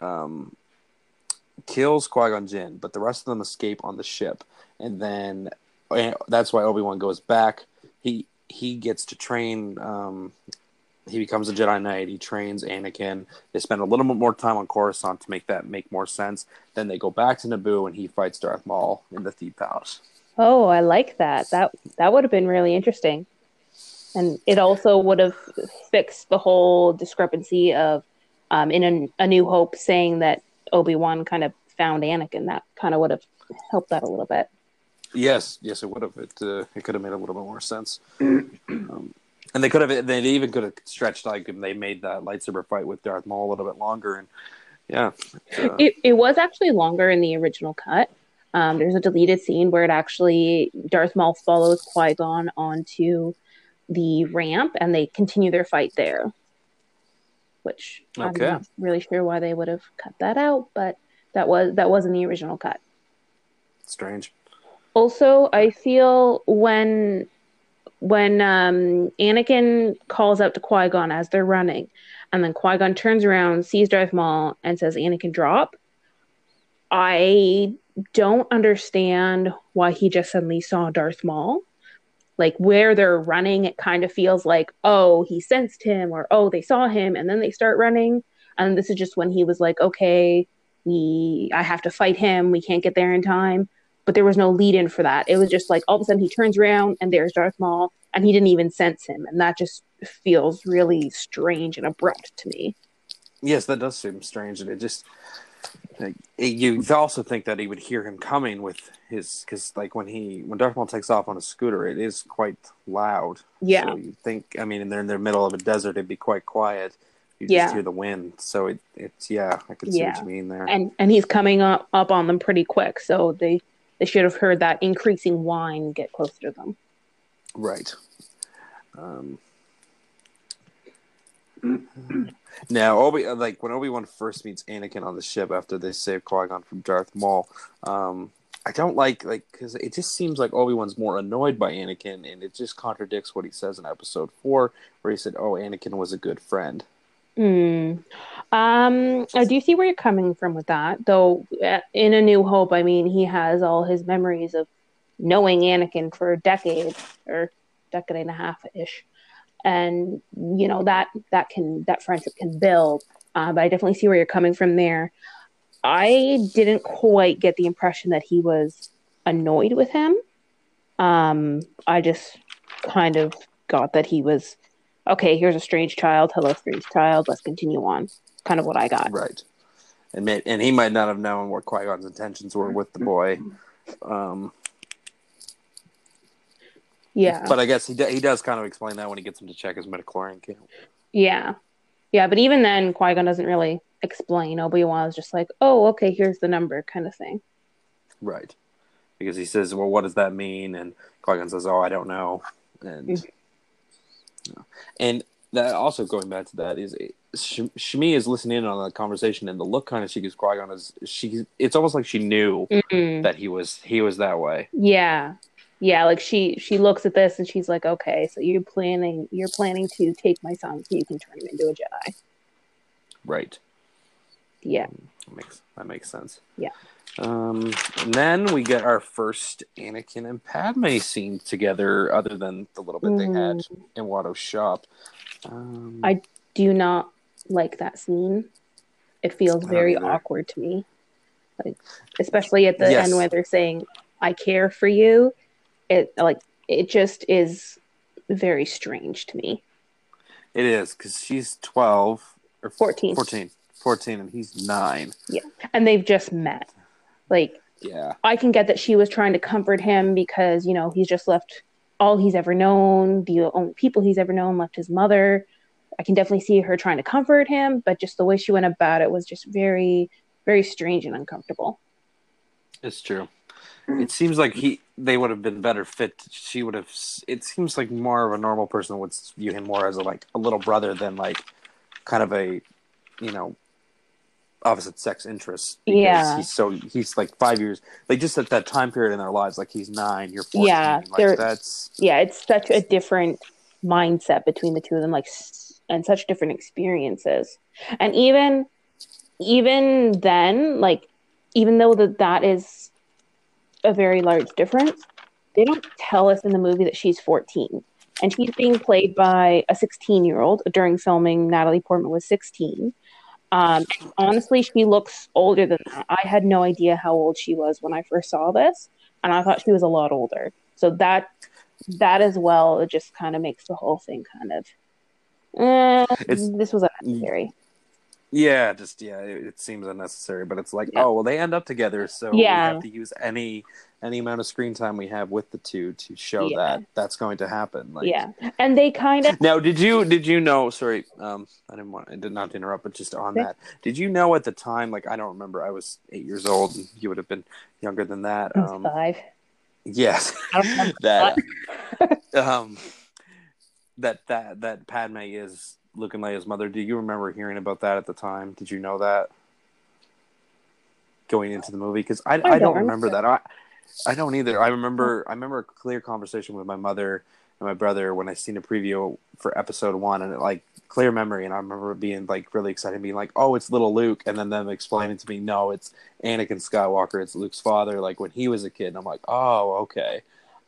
um, kills Qui Gon Jinn, but the rest of them escape on the ship, and then and that's why Obi Wan goes back. He he gets to train. Um, he becomes a Jedi Knight. He trains Anakin. They spend a little bit more time on Coruscant to make that make more sense. Then they go back to Naboo, and he fights Darth Maul in the Thief House. Oh, I like that. That that would have been really interesting. And it also would have fixed the whole discrepancy of um, in a, a New Hope saying that Obi Wan kind of found Anakin. That kind of would have helped that a little bit. Yes, yes, it would have. It uh, it could have made a little bit more sense. um, and they could have. They even could have stretched like they made that lightsaber fight with Darth Maul a little bit longer. And yeah, uh, It it was actually longer in the original cut. Um, there's a deleted scene where it actually Darth Maul follows Qui Gon onto the ramp, and they continue their fight there. Which Okay. I'm not really sure why they would have cut that out, but that was that was in the original cut. strange. Also, I feel when when um, Anakin calls out to Qui Gon as they're running, and then Qui Gon turns around, sees Darth Maul, and says, "Anakin, drop." I don't understand why he just suddenly saw Darth Maul. Like where they're running, it kind of feels like, oh, he sensed him, or oh, they saw him, and then they start running. And this is just when he was like, okay, we, I have to fight him. We can't get there in time but there was no lead in for that. It was just like all of a sudden he turns around and there's Darth Maul, and he didn't even sense him, and that just feels really strange and abrupt to me. Yes, that does seem strange, and it just like, it, you also think that he would hear him coming with his because like when he when Darth Maul takes off on a scooter, it is quite loud. Yeah, So you think, I mean, and they're in the middle of a desert, it'd be quite quiet. You Yeah. just hear the wind, so it it's yeah, I can see what you mean there. and and he's coming up up on them pretty quick, so they they should have heard that increasing whine get closer to them. Right. Um, now, Obi like when Obi Wan first meets Anakin on the ship after they save Qui Gon from Darth Maul, um, I don't like like because it just seems like Obi Wan's more annoyed by Anakin, and it just contradicts what he says in Episode Four, where he said, "Oh, Anakin was a good friend." Hmm. Um, I do see where you're coming from with that, though. uh, In A New Hope, I mean, he has all his memories of knowing Anakin for a decade or decade and a half ish, and you know that that can that friendship can build. Uh, but I definitely see where you're coming from there. I didn't quite get the impression that he was annoyed with him. Um, I just kind of got that he was okay, here's a strange child. Hello, strange child. Let's continue on. Kind of what I got. Right. And may, and he might not have known what Qui Gon's intentions were with the boy. Um, Yeah. but I guess he do, he does kind of explain that when he gets him to check his midichlorian count. yeah. Yeah. But even then, Qui Gon doesn't really explain. Obi Wan is just like, oh, okay, here's the number kind of thing. Right. Because he says, "Well, what does that mean?" And Qui Gon says, "Oh, I don't know." And And that also going back to that is Sh- Shmi is listening in on the conversation, and the look kind of she gives Qui Gon is she. It's almost like she knew Mm-mm. that he was he was that way. Yeah. Yeah, like she she looks at this and she's like, okay, so you're planning you're planning to take my son so you can turn him into a Jedi. Right. Yeah. That makes that makes sense. Yeah. Um, and then we get our first Anakin and Padme scene together, other than the little bit they had in Watto's shop. Um, I- Do not like that scene. It feels very awkward to me. Like especially at the Yes. end where they're saying, I care for you. It like it just is very strange to me. it is because she's twelve or 14. 14. 14 and he's nine. Yeah. And they've just met. Like Yeah. I can get that she was trying to comfort him because, you know, he's just left all he's ever known, the only people he's ever known, left his mother. I can definitely see her trying to comfort him, but just the way she went about it was just very, very strange and uncomfortable. It's true. It seems like he they would have been better fit. She would have. It seems like more of a normal person would view him more as a like a little brother than like kind of a, you know, opposite sex interests. Yeah. he's so he's like five years, like just at that time period in their lives, like he's nine, you're fourteen. Yeah, like that's yeah, it's such a different mindset between the two of them, like, and such different experiences. And even, even then, like, even though that that is a very large difference, they don't tell us in the movie that she's 14. And she's being played by a 16 year old. During filming, Natalie Portman was 16. Um, honestly, she looks older than that. I had no idea how old she was when I first saw this, and I thought she was a lot older. So that that as well, it just kind of makes the whole thing kind of. Eh, It's- this was unnecessary. Yeah, just yeah, it, it seems unnecessary, but it's like, Yeah. oh well, they end up together, so Yeah. we have to use any any amount of screen time we have with the two to show Yeah. that that's going to happen. Like, yeah, and they kind of Now, did you did you know? Sorry, um, I didn't want I did not to interrupt, but just on that, did you know at the time? Like, I don't remember. I was eight years old, and you would have been younger than that. Um, five. yes, I don't remember that um, that that that Padme is Luke and Leia's mother. Do you remember hearing about that at the time? Did you know that going into the movie? Because I, I, don't don't remember remember. that. I I don't either. I remember I remember a clear conversation with my mother and my brother when I seen a preview for episode one, and it like clear memory. And I remember being like really excited, being like, "Oh, it's little Luke," and then them explaining to me, "No, it's Anakin Skywalker. It's Luke's father." Like when he was a kid, and I'm like, "Oh, okay."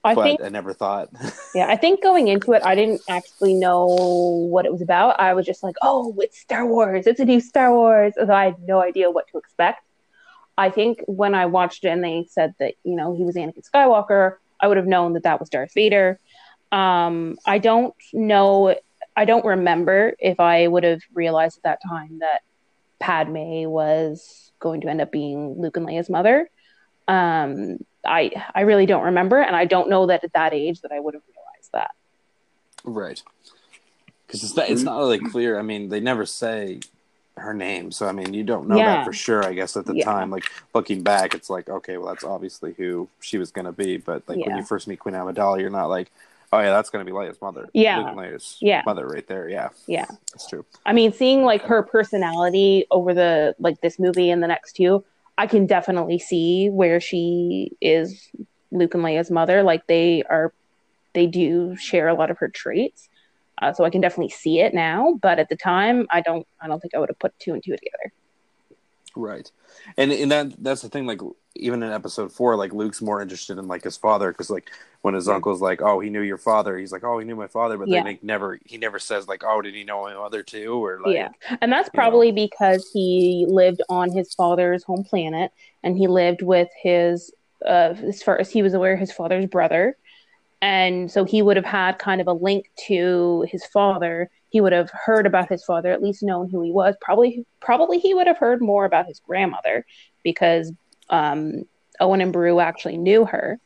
I but think I never thought. Yeah, I think going into it, I didn't actually know what it was about. I was just like, oh, it's Star Wars. It's a new Star Wars. So I had no idea what to expect. I think when I watched it and they said that, you know, he was Anakin Skywalker, I would have known that that was Darth Vader. Um, I don't know, I don't remember if I would have realized at that time that Padme was going to end up being Luke and Leia's mother. Um, I I really don't remember, and I don't know that at that age that I would have realized that. Right. Because it's not, it's not really clear. I mean, they never say her name, so I mean, you don't know Yeah. that for sure. I guess at the Yeah. time, like looking back, it's like okay, well, that's obviously who she was going to be. But like when you first meet Queen Amidala, you're not like, oh yeah, that's going to be Leia's mother. Yeah. Leia's Yeah. mother right there. Yeah, Yeah. that's true. I mean, seeing like her personality over the like this movie and the next two, I can definitely see where she is Luke and Leia's mother. Like they are, they do share a lot of her traits. Uh, so I can definitely see it now, but at the time, I don't. I don't think I would have put two and two together. Right, and and that that's the thing. Like even in episode four, like Luke's more interested in like his father because like when his Yeah. uncle's like, oh, he knew your father. He's like, oh, he knew my father, but Yeah. then like never he never says like, oh, did he know my mother too? Or like, yeah, and that's you know. probably because he lived on his father's home planet, and he lived with his, uh, as far as he was aware, his father's brother, and so he would have had kind of a link to his father. He would have heard about his father, at least known who he was. Probably, probably he would have heard more about his grandmother because um, Owen and Beru actually knew her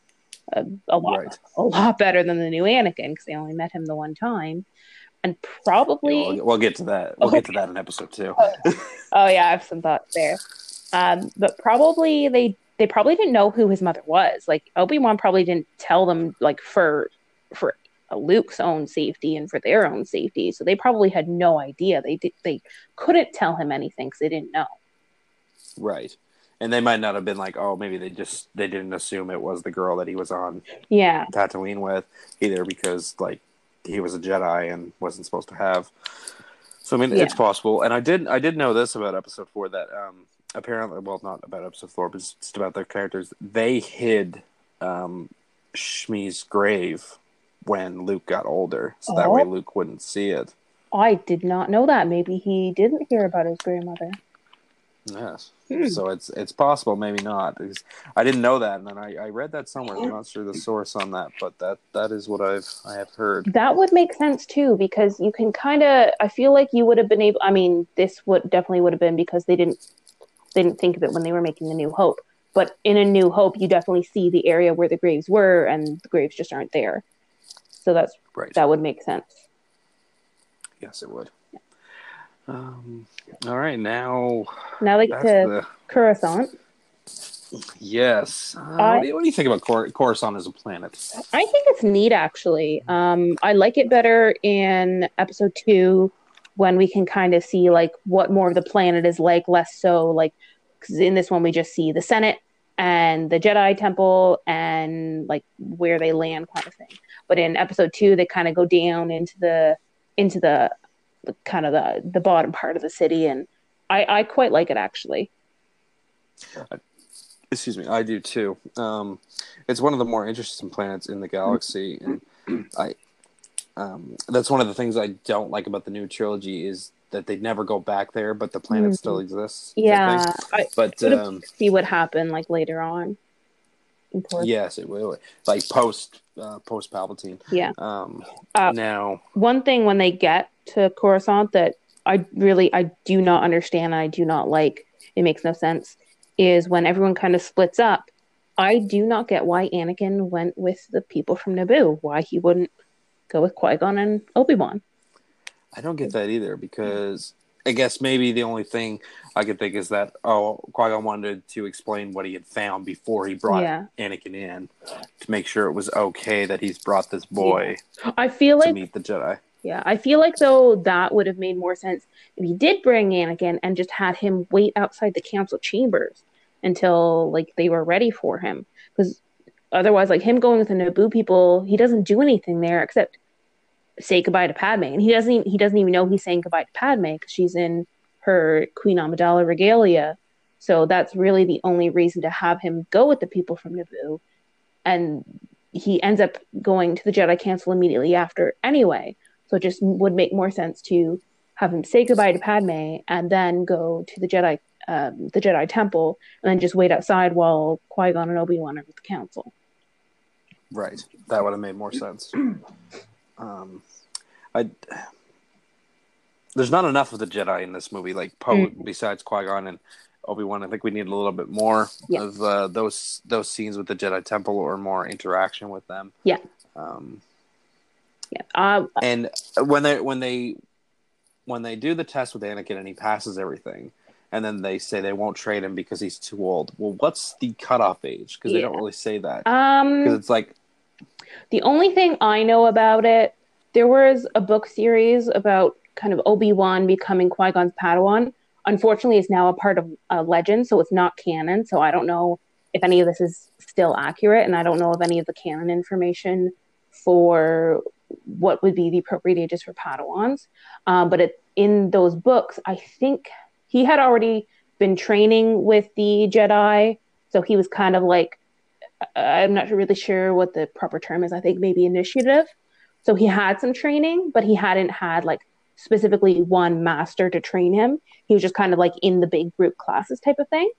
a, a lot, Right. a lot better than the new Anakin because they only met him the one time, and probably. We'll, we'll get to that. We'll get to that in episode two. Oh yeah, I have some thoughts there. Um, but probably they they probably didn't know who his mother was. Like Obi Wan probably didn't tell them like for for Luke's own safety and for their own safety. So they probably had no idea. They did they couldn't tell him anything because they didn't know. Right. And they might not have been like, oh, maybe they just they didn't assume it was the girl that he was on Yeah, Tatooine with, either because like he was a Jedi and wasn't supposed to have. So I mean, it's possible. And I did I did know this about Episode Four that um apparently, well, not about Episode Four, but just about their characters. They hid um Shmi's grave when Luke got older, so that Oh. way Luke wouldn't see it. I did not know that. Maybe he didn't hear about his grandmother. Yes. Hmm. So it's it's possible, maybe not. Because I didn't know that, and then I, I read that somewhere. I'm not sure the source on that, but that that is what I've I have heard. That would make sense too, because you can kind of. I feel like you would have been able. I mean, this would definitely would have been because they didn't they didn't think of it when they were making the New Hope. But in a New Hope, you definitely see the area where the graves were, and the graves just aren't there. So that's Right. that would make sense. Yes, it would. Um. All right, now Now they get to the Coruscant. yes. Uh, I- what, do you, what do you think about Cor- Coruscant as a planet? I think it's neat, actually. Um, I like it better in Episode Two when we can kind of see like what more of the planet is like, less so like 'cause in this one we just see the Senate and the Jedi Temple and like where they land kind of thing. But in episode two, they kind of go down into the into the, the kind of the the bottom part of the city, and I I quite like it actually. Excuse me, I do too. Um, it's one of the more interesting planets in the galaxy, and I um, that's one of the things I don't like about the new trilogy is that they never go back there, but the planet Mhm. still exists. Yeah. I but um, see what happened like later on. yes, it will. Like post uh, post Palpatine. Yeah. Um, Uh, now, one thing when they get to Coruscant that I really I do not understand I do not like it makes no sense is when everyone kind of splits up. I do not get why Anakin went with the people from Naboo. Why he wouldn't go with Qui Gon and Obi Wan. I don't get that either because I guess maybe the only thing I could think is that oh, Qui Gon wanted to explain what he had found before he brought Yeah. Anakin in to make sure it was okay that he's brought this boy I feel to like meet the Jedi. Yeah, I feel like though that would have made more sense if he did bring Anakin and just had him wait outside the council chambers until like they were ready for him. Because otherwise like him going with the Naboo people he doesn't do anything there except say goodbye to Padme. And he doesn't even, he doesn't even know he's saying goodbye to Padme because she's in her Queen Amidala regalia. So that's really the only reason to have him go with the people from Naboo. And he ends up going to the Jedi Council immediately after anyway so it just would make more sense to have him say goodbye to Padme and then go to the Jedi um, the Jedi Temple and then just wait outside while Qui Gon and Obi Wan are with the Council. Right. That would have made more sense. Um, I there's not enough of the Jedi in this movie. Like Poe, Mm. besides Qui Gon and Obi Wan, I think we need a little bit more Yeah. of uh, those those scenes with the Jedi Temple or more interaction with them. Yeah. Um, Yeah. Uh, and when they when they when they do the test with Anakin and he passes everything, and then they say they won't trade him because he's too old. Well, what's the cutoff age? Because they don't really say that. Because um, it's like the only thing I know about it, there was a book series about kind of Obi Wan becoming Qui Gon's Padawan. Unfortunately, it's now a part of a legend, so it's not canon. So I don't know if any of this is still accurate, and I don't know of any of the canon information for what would be the appropriate ages for Padawans. Um, but it, in those books, I think he had already been training with the Jedi, so he was kind of like I'm not really sure what the proper term is. I think maybe initiative. So he had some training, but he hadn't had like specifically one master to train him. He was just kind of like in the big group classes type of thing.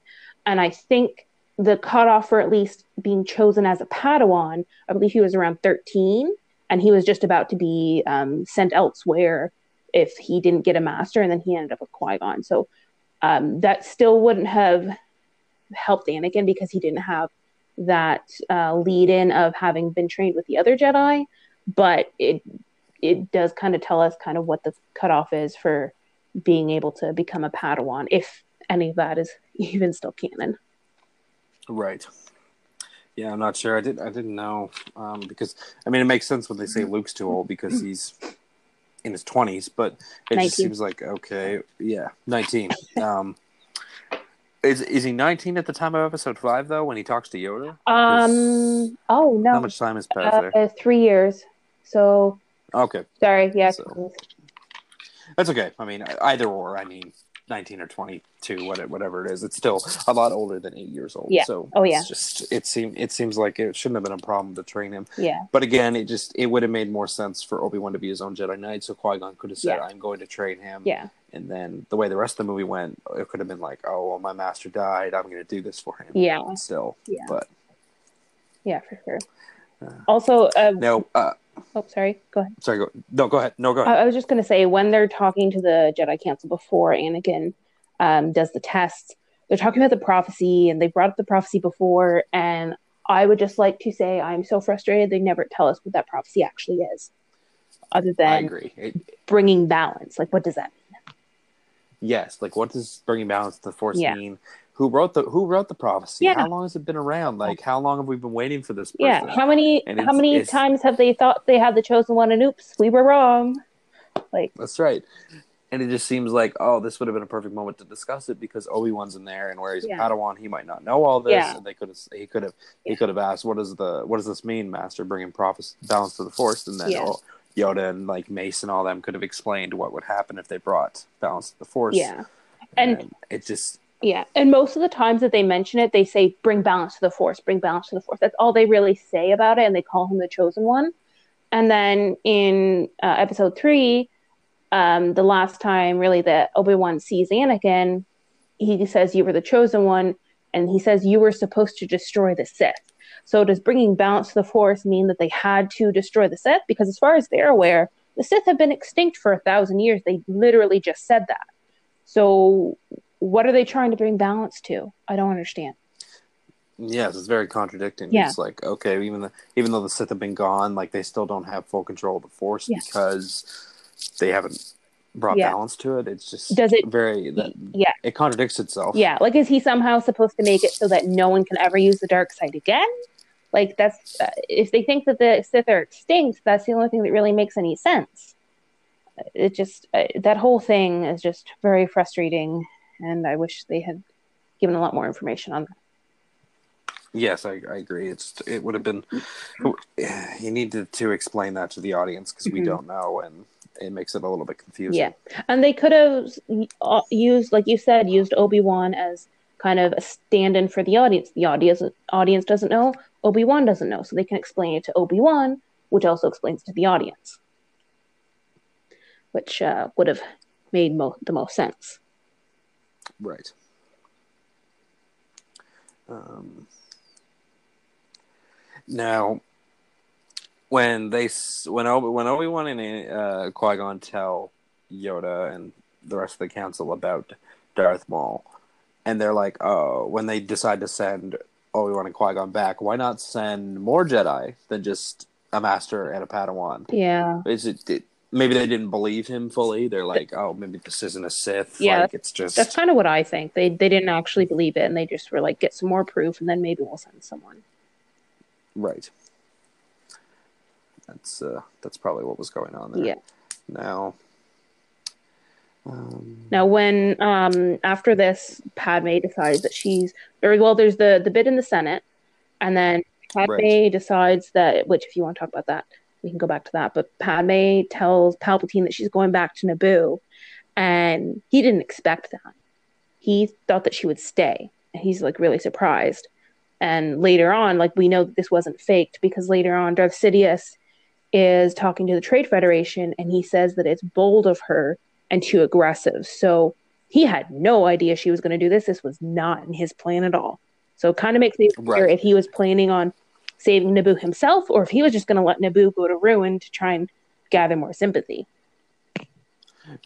And I think the cutoff for at least being chosen as a Padawan, I believe he was around 13, and he was just about to be um, sent elsewhere if he didn't get a master, and then he ended up with Qui Gon. So um, that still wouldn't have helped Anakin because he didn't have that uh, lead in of having been trained with the other Jedi, but it it does kind of tell us kind of what the cutoff is for being able to become a Padawan, if any of that is even still canon. Right. Yeah, I'm not sure. I did. I didn't know um, because I mean it makes sense when they say Luke's too old because he's in his 20s, but it 19. just seems like okay, yeah, 19. um, is is he 19 at the time of Episode Five though when he talks to Yoda? Um. Oh no. How much time has passed uh, there? uh, three years. So Okay, sorry. Yeah. So- that's okay. I mean, either or. I mean, 19 or 22, whatever, whatever it is, it's still a lot older than eight years old. Yeah. So Oh, yeah. it's just it seemed it seems like it shouldn't have been a problem to train him. yeah. But again, it just it would have made more sense for Obi Wan to be his own Jedi Knight, so Qui Gon could have said, Yeah. "I'm going to train him." Yeah. And then the way the rest of the movie went, it could have been like, "Oh, well, my master died. I'm going to do this for him." Yeah. Still, Yeah. but Yeah. For sure. Uh, Also, uh, no. Uh, oh, sorry. Go ahead. sorry. Go, no, go ahead. No, go ahead. I, I was just going to say when they're talking to the Jedi Council before Anakin um, does the test, they're talking about the prophecy, and they brought up the prophecy before. And I would just like to say I'm so frustrated they never tell us what that prophecy actually is, other I than agree. It, bringing balance. Like, what does that mean? yes. Like, what does bringing balance to the Force Yeah. mean? Who wrote the Who wrote the prophecy? Yeah. How long has it been around? Like, how long have we been waiting for this? Person? Yeah. How many And how many it's- times have they thought they had the chosen one, and oops, we were wrong? Like, That's right. and it just seems like oh, this would have been a perfect moment to discuss it because Obi Wan's in there, and where he's Yeah. a Padawan, he might not know all this, Yeah. and they could have he could have Yeah. he could have asked, what does the what does this mean, Master, bringing prophecy balance to the Force, and then oh, Yoda and like Mace and all them could have explained what would happen if they brought balance to the Force. Yeah. And it just Yeah, and most of the times that they mention it, they say bring balance to the force, bring balance to the force. That's all they really say about it, and they call him the chosen one. And then in uh, episode three, um, the last time really that Obi Wan sees Anakin, he says you were the chosen one, and he says you were supposed to destroy the Sith. So does bringing balance to the force mean that they had to destroy the Sith? Because as far as they're aware, the Sith have been extinct for a thousand years. They literally just said that. So what are they trying to bring balance to? I don't understand. Yes, it's very contradicting. Yeah. It's like okay, even the, even though the Sith have been gone, like they still don't have full control of the Force Yeah. because they haven't brought Yeah. balance to it. It's just Does it- very that Yeah. it contradicts itself. Yeah, like is he somehow supposed to make it so that no one can ever use the dark side again? Like that's uh, if they think that the Sith are extinct, that's the only thing that really makes any sense. It just uh, that whole thing is just very frustrating, and I wish they had given a lot more information on. That. Yes, I, I agree. It's it would have been you needed to explain that to the audience because we Mhm. don't know, and it makes it a little bit confusing. Yeah, and they could have uh, used, like you said, used Obi Wan as kind of a stand-in for the audience. The audience audience doesn't know, Obi Wan doesn't know, so they can explain it to Obi Wan, which also explains to the audience, which uh, would have made mo- the most sense. Right. Um, now, when they s- when Obi when Obi Wan and uh, Qui Gon tell Yoda and the rest of the council about Darth Maul, and they're like, "Oh," when they decide to send Obi Wan and Qui Gon back, why not send more Jedi than just a Master and a Padawan? Yeah, Is it? it Maybe they didn't believe him fully. They're like, "Oh, maybe this isn't a Sith. Yeah, like, it's just that's kind of what I think. They they didn't actually believe it, and they just were like, get some more proof, and then maybe we'll send someone. Right. That's uh that's probably what was going on there. Yeah. Now um, Now, when um, after this, Padme decides that she's very well. There's the the bit in the Senate, and then Padme Right. decides that. Which, if you want to talk about that, we can go back to that. But Padme tells Palpatine that she's going back to Naboo, and he didn't expect that. He thought that she would stay, and he's like really surprised. And later on, like we know that this wasn't faked because later on, Darth Sidious is talking to the Trade Federation, and he says that it's bold of her and too aggressive. So he had no idea she was going to do this. This was not in his plan at all. So it kind of makes me wonder Right. if he was planning on saving Naboo himself or if he was just going to let Naboo go to ruin to try and gather more sympathy.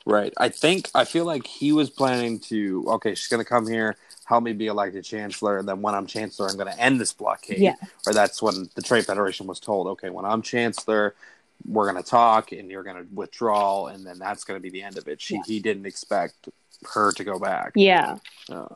right. I think I feel like he was planning to okay, she's gonna come here, help me be elected chancellor, and then when I'm chancellor I'm gonna end this blockade. Yeah. Or that's when the Trade Federation was told, okay, when I'm chancellor, we're gonna talk and you're gonna withdraw and then that's gonna be the end of it. She Yeah. he didn't expect her to go back. Yeah. Uh,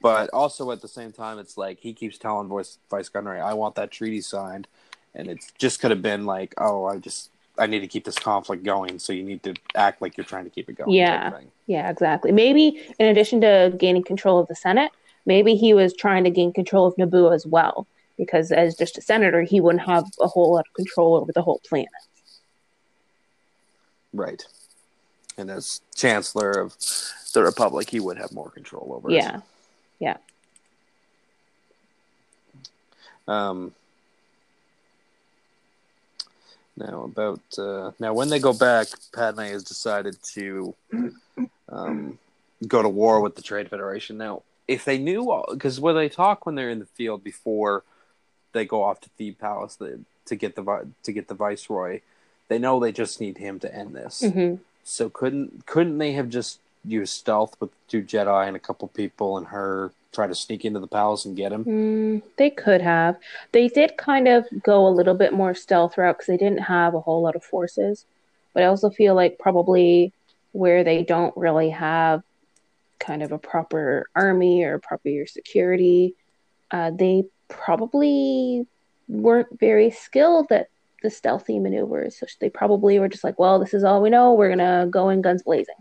But also at the same time, it's like he keeps telling Vice Vice Gunray, "I want that treaty signed," and it just could have been like, "Oh, I just I need to keep this conflict going, so you need to act like you're trying to keep it going." Yeah. Yeah, exactly. Maybe in addition to gaining control of the Senate, maybe he was trying to gain control of Naboo as well. Because as just a senator, he wouldn't have a whole lot of control over the whole planet. right. And as Chancellor of the Republic, he would have more control over it. Yeah. Um, now about uh, now when they go back, Padme has decided to um, go to war with the Trade Federation. Now, if they knew, because when they talk when they're in the field before they go off to Theed Palace the, to get the to get the Viceroy, they know they just need him to end this. hmm So couldn't couldn't they have just used stealth with two Jedi and a couple people and her try to sneak into the palace and get him? Mm, they could have. They did kind of go a little bit more stealth route because they didn't have a whole lot of forces. But I also feel like probably where they don't really have kind of a proper army or proper security, uh, they probably weren't very skilled at the stealthy maneuvers. So they probably were just like, well, this is all we know. We're gonna go in guns blazing.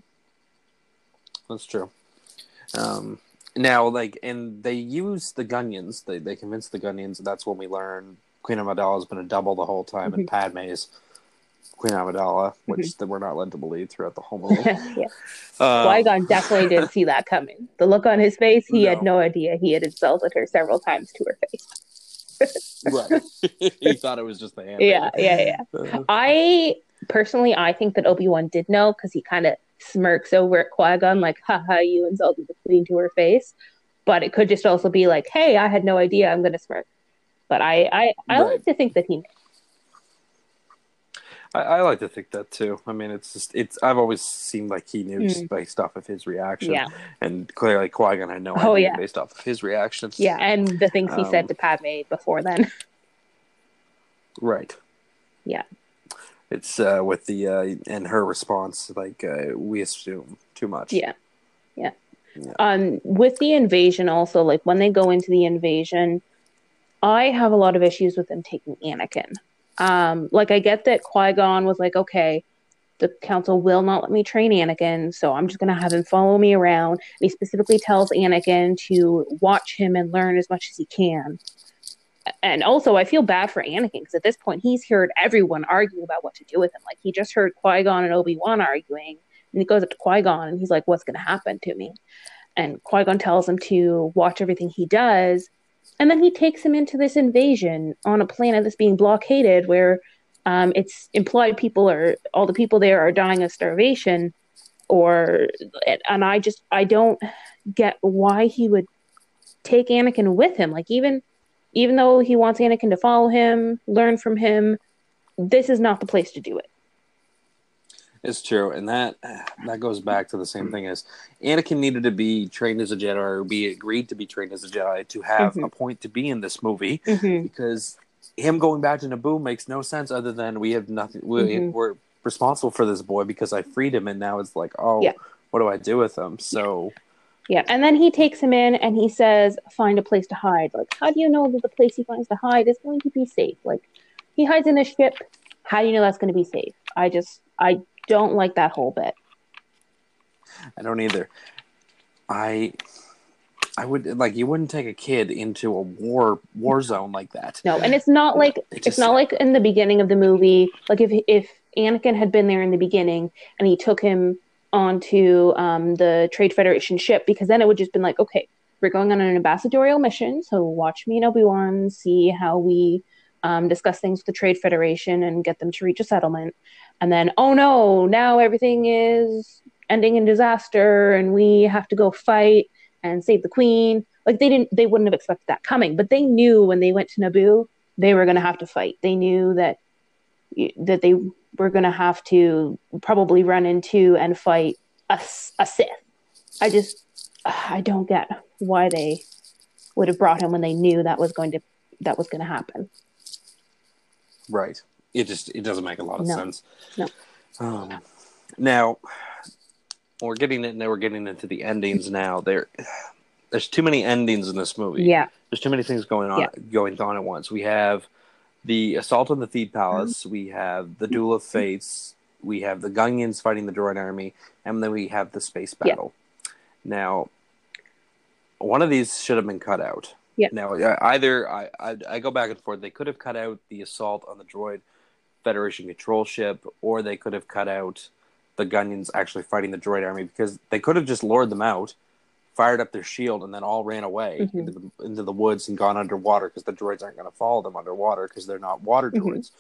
That's true. Um, now, like, and they use the Gungans. They they convince the Gungans. And that's when we learn Queen Amidala has been a double the whole time, and Padme is Queen Amidala, which we're not led to believe throughout the whole movie. yeah. Um, Qui Gon definitely didn't see that coming. The look on his face, he had No. no idea he had insulted her several times to her face. right. he thought it was just the hand. Yeah, yeah, yeah. Uh, I personally, I think that Obi Wan did know because he kind of smirks over at Qui Gon, like, haha, you insulted the queen to her face. But it could just also be like, hey, I had no idea. I'm going to smirk. But I, I, I Right. like to think that he. I, I like to think that too. I mean, it's just it's. I've always seemed like he knew just Mm. based off of his reaction. Yeah. and clearly Qui Gon had no Oh, idea yeah. based off of his reactions. Yeah. And the things he Um, said to Padme before then. Right. Yeah. It's uh, with the uh, and her response, like uh, we assume too much. Yeah. Yeah. Yeah. Um, with the invasion, also, like when they go into the invasion, I have a lot of issues with them taking Anakin. Um, like I get that Qui Gon was like, okay, the council will not let me train Anakin, so I'm just gonna have him follow me around. And he specifically tells Anakin to watch him and learn as much as he can. And also, I feel bad for Anakin because at this point, he's heard everyone argue about what to do with him. Like he just heard Qui Gon and Obi Wan arguing, and he goes up to Qui Gon and he's like, "What's going to happen to me?" And Qui Gon tells him to watch everything he does, and then he takes him into this invasion on a planet that's being blockaded, where um, it's implied people are all the people there are dying of starvation, or and I just I don't get why he would take Anakin with him. Like even even though he wants Anakin to follow him, learn from him, this is not the place to do it. It's true, and that that goes back to the same thing as Anakin needed to be trained as a Jedi or be agreed to be trained as a Jedi to have Mhm. a point to be in this movie Mm-hmm. because him going back to Naboo makes no sense other than we have nothing. We, Mhm. We're responsible for this boy because I freed him, and now it's like, oh, Yeah. what do I do with him? So Yeah, and then he takes him in and he says, "Find a place to hide." Like, how do you know that the place he finds to hide is going to be safe? Like, he hides in a ship. How do you know that's going to be safe? I just, I don't like that whole bit. I don't either. I I would like you wouldn't take a kid into a war war zone like that. No, and it's not like It it's not like in the beginning of the movie. Like if if Anakin had been there in the beginning and he took him onto um, the Trade Federation ship, because then it would just been like, okay, we're going on an ambassadorial mission, so watch me and Obi Wan see how we um, discuss things with the Trade Federation and get them to reach a settlement, and then oh no, now everything is ending in disaster, and we have to go fight and save the Queen. Like they didn't, they wouldn't have expected that coming, but they knew when they went to Naboo they were going to have to fight. They knew that that they were going to have to probably run into and fight a, a Sith. I just I don't get why they would have brought him when they knew that was going to that was going to happen. Right. It just it doesn't make a lot of No. sense. No. Um, now we're getting it. Now we're getting into the endings. Now there, there's too many endings in this movie. Yeah, There's too many things going on Yeah. going on at once. We have the assault on the Palace. Mm-hmm. We have the Duel of Fates. We have the Gungans fighting the Droid Army, and then we have the space Yeah. battle. Now, one of these should have been cut out. Yeah. Now, either I, I I go back and forth. They could have cut out the assault on the Droid Federation control ship, or they could have cut out the Gungans actually fighting the Droid Army because they could have just lured them out, fired up their shield, and then all ran away Mhm. into the into the woods and gone underwater because the droids aren't going to follow them underwater because they're not water Mhm. droids.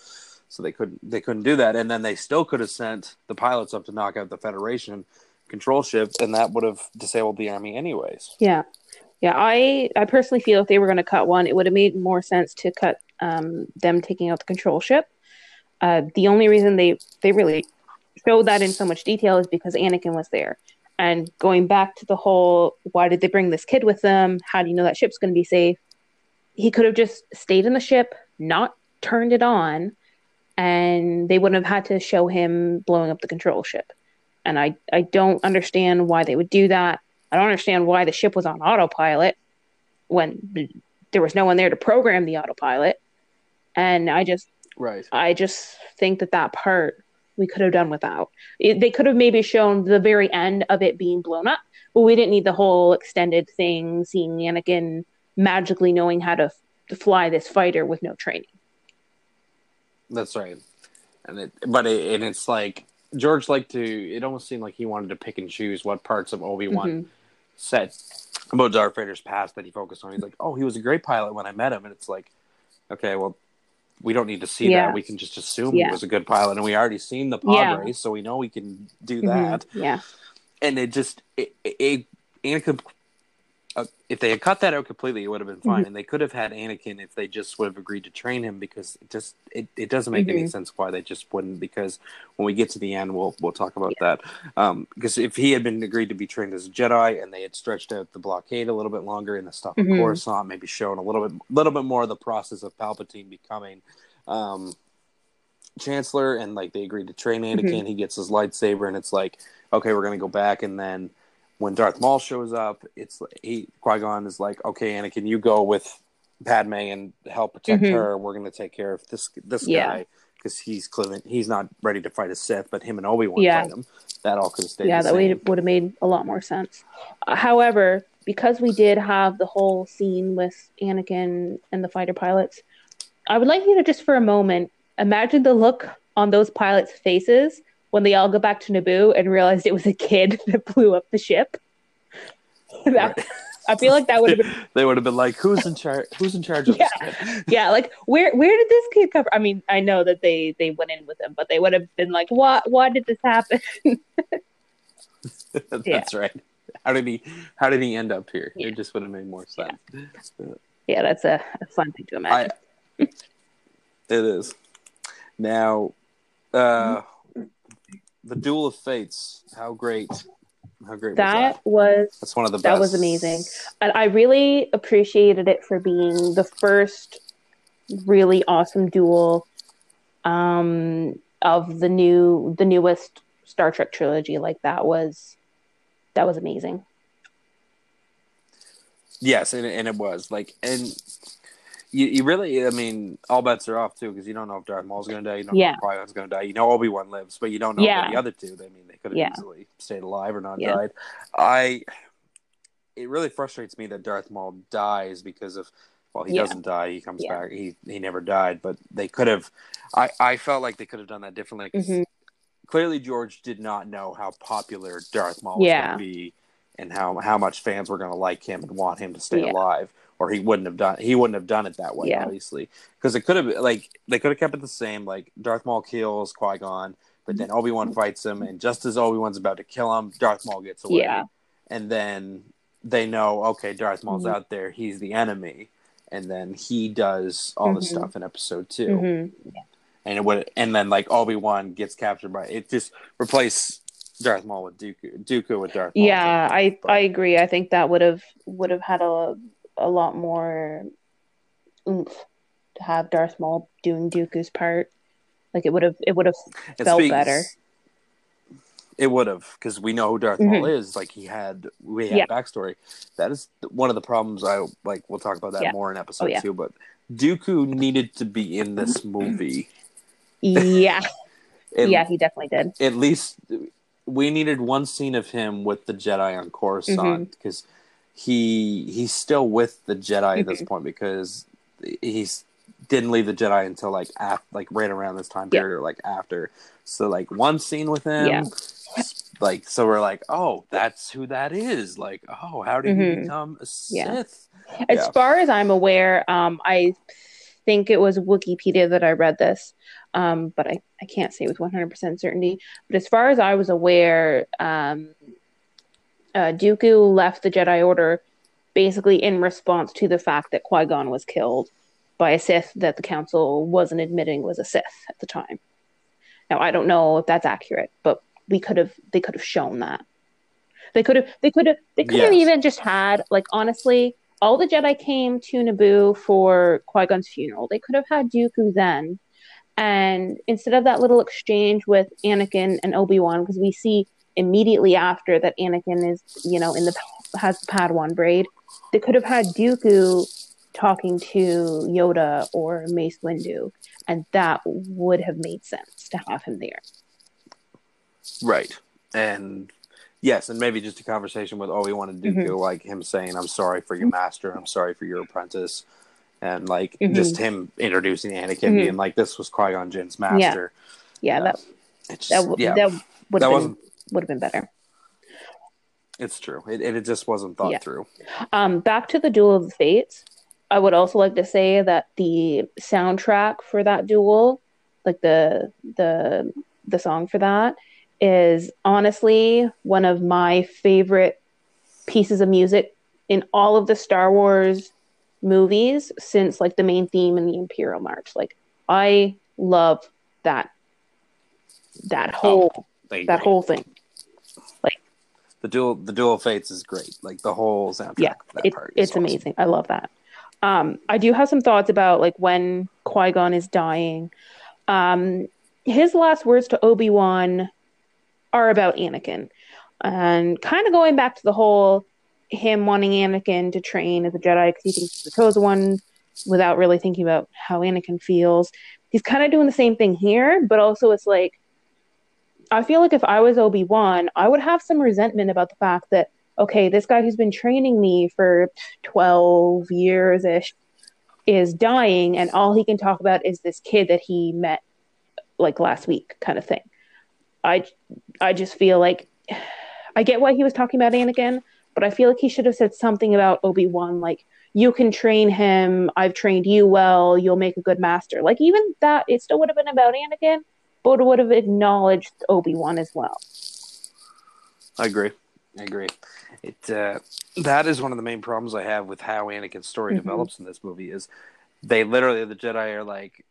So they couldn't they couldn't do that, and then they still could have sent the pilots up to knock out the Federation control ship, and that would have disabled the army anyways. yeah, yeah. I I personally feel if they were going to cut one, it would have made more sense to cut um, them taking out the control ship. Uh, the only reason they they really showed that in so much detail is because Anakin was there. And going back to the whole, why did they bring this kid with them? How do you know that ship's going to be safe? He could have just stayed in the ship, not turned it on, and they wouldn't have had to show him blowing up the control ship. And I, I don't understand why they would do that. I don't understand why the ship was on autopilot when there was no one there to program the autopilot. And I just, Right. I just think that that part we could have done without. It, they could have maybe shown the very end of it being blown up, but we didn't need the whole extended thing, seeing Anakin magically knowing how to, to fly this fighter with no training. That's right. And it, but it, and it's like George liked to. It almost seemed like he wanted to pick and choose what parts of Obi Wan Mhm. said about Darth Vader's past that he focused on. He's like, "Oh, he was a great pilot when I met him," and it's like, okay, well, we don't need to see Yeah. that. We can just assume Yeah. he was a good pilot, and we already seen the pod Yeah. race, so we know we can do Mhm. that. Yeah. And it just, it, it, it. Uh, if they had cut that out completely, it would have been fine, Mhm. and they could have had Anakin if they just would have agreed to train him. Because it just, it, it doesn't make any Mhm. sense why they just wouldn't. Because when we get to the end, we'll we'll talk about that. Um, because if he had been agreed to be trained as a Jedi, and they had stretched out the blockade a little bit longer and the stuff on Mhm. Coruscant, maybe shown a little bit, little bit more of the process of Palpatine becoming um, Chancellor, and like they agreed to train Anakin, he gets his lightsaber, and it's like, okay, we're gonna go back, and then when Darth Maul shows up, it's like he Qui Gon is like, okay, Anakin, you go with Padme and help protect Mhm. her. We're gonna take care of this this Yeah. guy because he's clearly he's not ready to fight a Sith, but him and Obi Wan Yeah. fight him. That all could have stayed. yeah, that would would have made a lot more sense. Uh, however, because we did have the whole scene with Anakin and the fighter pilots, I would like you to just for a moment imagine the look on those pilots' faces when they all go back to Naboo and realized it was a kid that blew up the ship. That- Right. I feel like that would have been they would have been like, "Who's in charge? Who's in charge of Yeah. this yeah, like where where did this kid come from? I mean, I know that they they went in with him, but they would have been like, "What? Why did this happen?" That's right. How did he? How did he end up here? Yeah. It just would have made more sense. Yeah, that's a, a fun thing to imagine. I, it is. Now, uh, the Duel of Fates. How great! How great was that that? was That's one of the best. that was amazing. and I really appreciated it for being the first really awesome duel um, of the new the newest Star Trek trilogy. Like that was that was amazing. Yes, and, and it was like, and you, you really, I mean, all bets are off too because you don't know if Darth Maul's going to die, you don't Yeah. know if Qui Gon's going to die, you know Obi Wan lives, but you don't know Yeah. the other two. I mean, they could have Yeah. easily stayed alive or not Yeah. died. I, it really frustrates me that Darth Maul dies because of. Well, he Yeah. doesn't die. He comes Yeah. back. He he never died, but they could have. I I felt like they could have done that differently. Mhm. Clearly, George did not know how popular Darth Maul was going to be, and how how much fans were going to like him and want him to stay Yeah. alive, or he wouldn't have done. He wouldn't have done it that way, Yeah. obviously, because it could have like they could have kept it the same. Like Darth Maul kills Qui Gon, but then Obi Wan fights him, and just as Obi Wan's about to kill him, Darth Maul gets away, Yeah. and then they know okay, Darth Maul's Mhm. out there. He's the enemy. And then he does all the Mhm. stuff in episode 2 Mhm. and it would and then like Obi Wan gets captured by it just replace Darth Maul with Dooku Dooku with Darth Maul. Yeah, I I agree. I think that would have would have had a a lot more oomph to have Darth Maul doing Dooku's part. Like it would have it would have felt speaks- better. It would have because we know who Darth Maul Mhm. is. Like he had we had Yeah. backstory. That is one of the problems. I like. We'll talk about that Yeah. more in episode Oh, yeah. two. But Dooku needed to be in this movie. Yeah, yeah, he definitely did. At least we needed one scene of him with the Jedi on Mm-hmm. Coruscant because he he's still with the Jedi at Mm-hmm. this point because he's didn't leave the Jedi until like after, like right around this time Yeah. period or like after. So like one scene with him, Yeah. like so we're like, oh, that's who that is. Like, oh, how did he Mhm. become a Yeah. Sith? As Yeah. far as I'm aware, um, I think it was Wikipedia that I read this, um, but I, I can't say with 100% certainty. But as far as I was aware, um, uh, Dooku left the Jedi Order basically in response to the fact that Qui Gon was killed by a Sith that the Council wasn't admitting was a Sith at the time. Now I don't know if that's accurate, but we could have they could have shown that. They could have they could have they could have Yes. even just had like honestly all the Jedi came to Naboo for Qui Gon's funeral. They could have had Dooku then, and instead of that little exchange with Anakin and Obi Wan, because we see immediately after that Anakin is you know in the has the Padawan braid, they could have had Dooku talking to Yoda or Mace Windu, and that would have made sense to have him there. Right. And yes, and maybe just a conversation with Obi Wan and Dooku, Mhm. like him saying, "I'm sorry for your master. I'm sorry for your apprentice," and like Mhm. just him introducing Anakin, Mhm. being like, "This was Qui Gon Jinn's master." Yeah, Uh, that It's that w- yeah, that that wasn't. Would have been better. It's true. It, it just wasn't thought Yeah. through. Um, back to the Duel of the Fates. I would also like to say that the soundtrack for that duel, like the the the song for that, is honestly one of my favorite pieces of music in all of the Star Wars movies since like the main theme and the Imperial March. Like I love that that whole They that whole thing. The duel the duel of fates is great. Like the whole soundtrack. Yeah, that it, it's awesome. amazing. I love that. Um, I do have some thoughts about like when Qui Gon is dying. Um, his last words to Obi Wan are about Anakin, and kind of going back to the whole him wanting Anakin to train as a Jedi because he thinks he's the chosen one, without really thinking about how Anakin feels. He's kind of doing the same thing here, but also it's like I feel like if I was Obi Wan, I would have some resentment about the fact that okay, this guy who's been training me for 12 years ish is dying, and all he can talk about is this kid that he met like last week, kind of thing. I, I just feel like I get why he was talking about Anakin, but I feel like he should have said something about Obi Wan, like, you can train him, I've trained you well, you'll make a good master. Like, even that, it still would have been about Anakin, but would have acknowledged Obi Wan as well. I agree. I agree. It uh, that is one of the main problems I have with how Anakin's story Mhm. develops in this movie is they literally the Jedi are like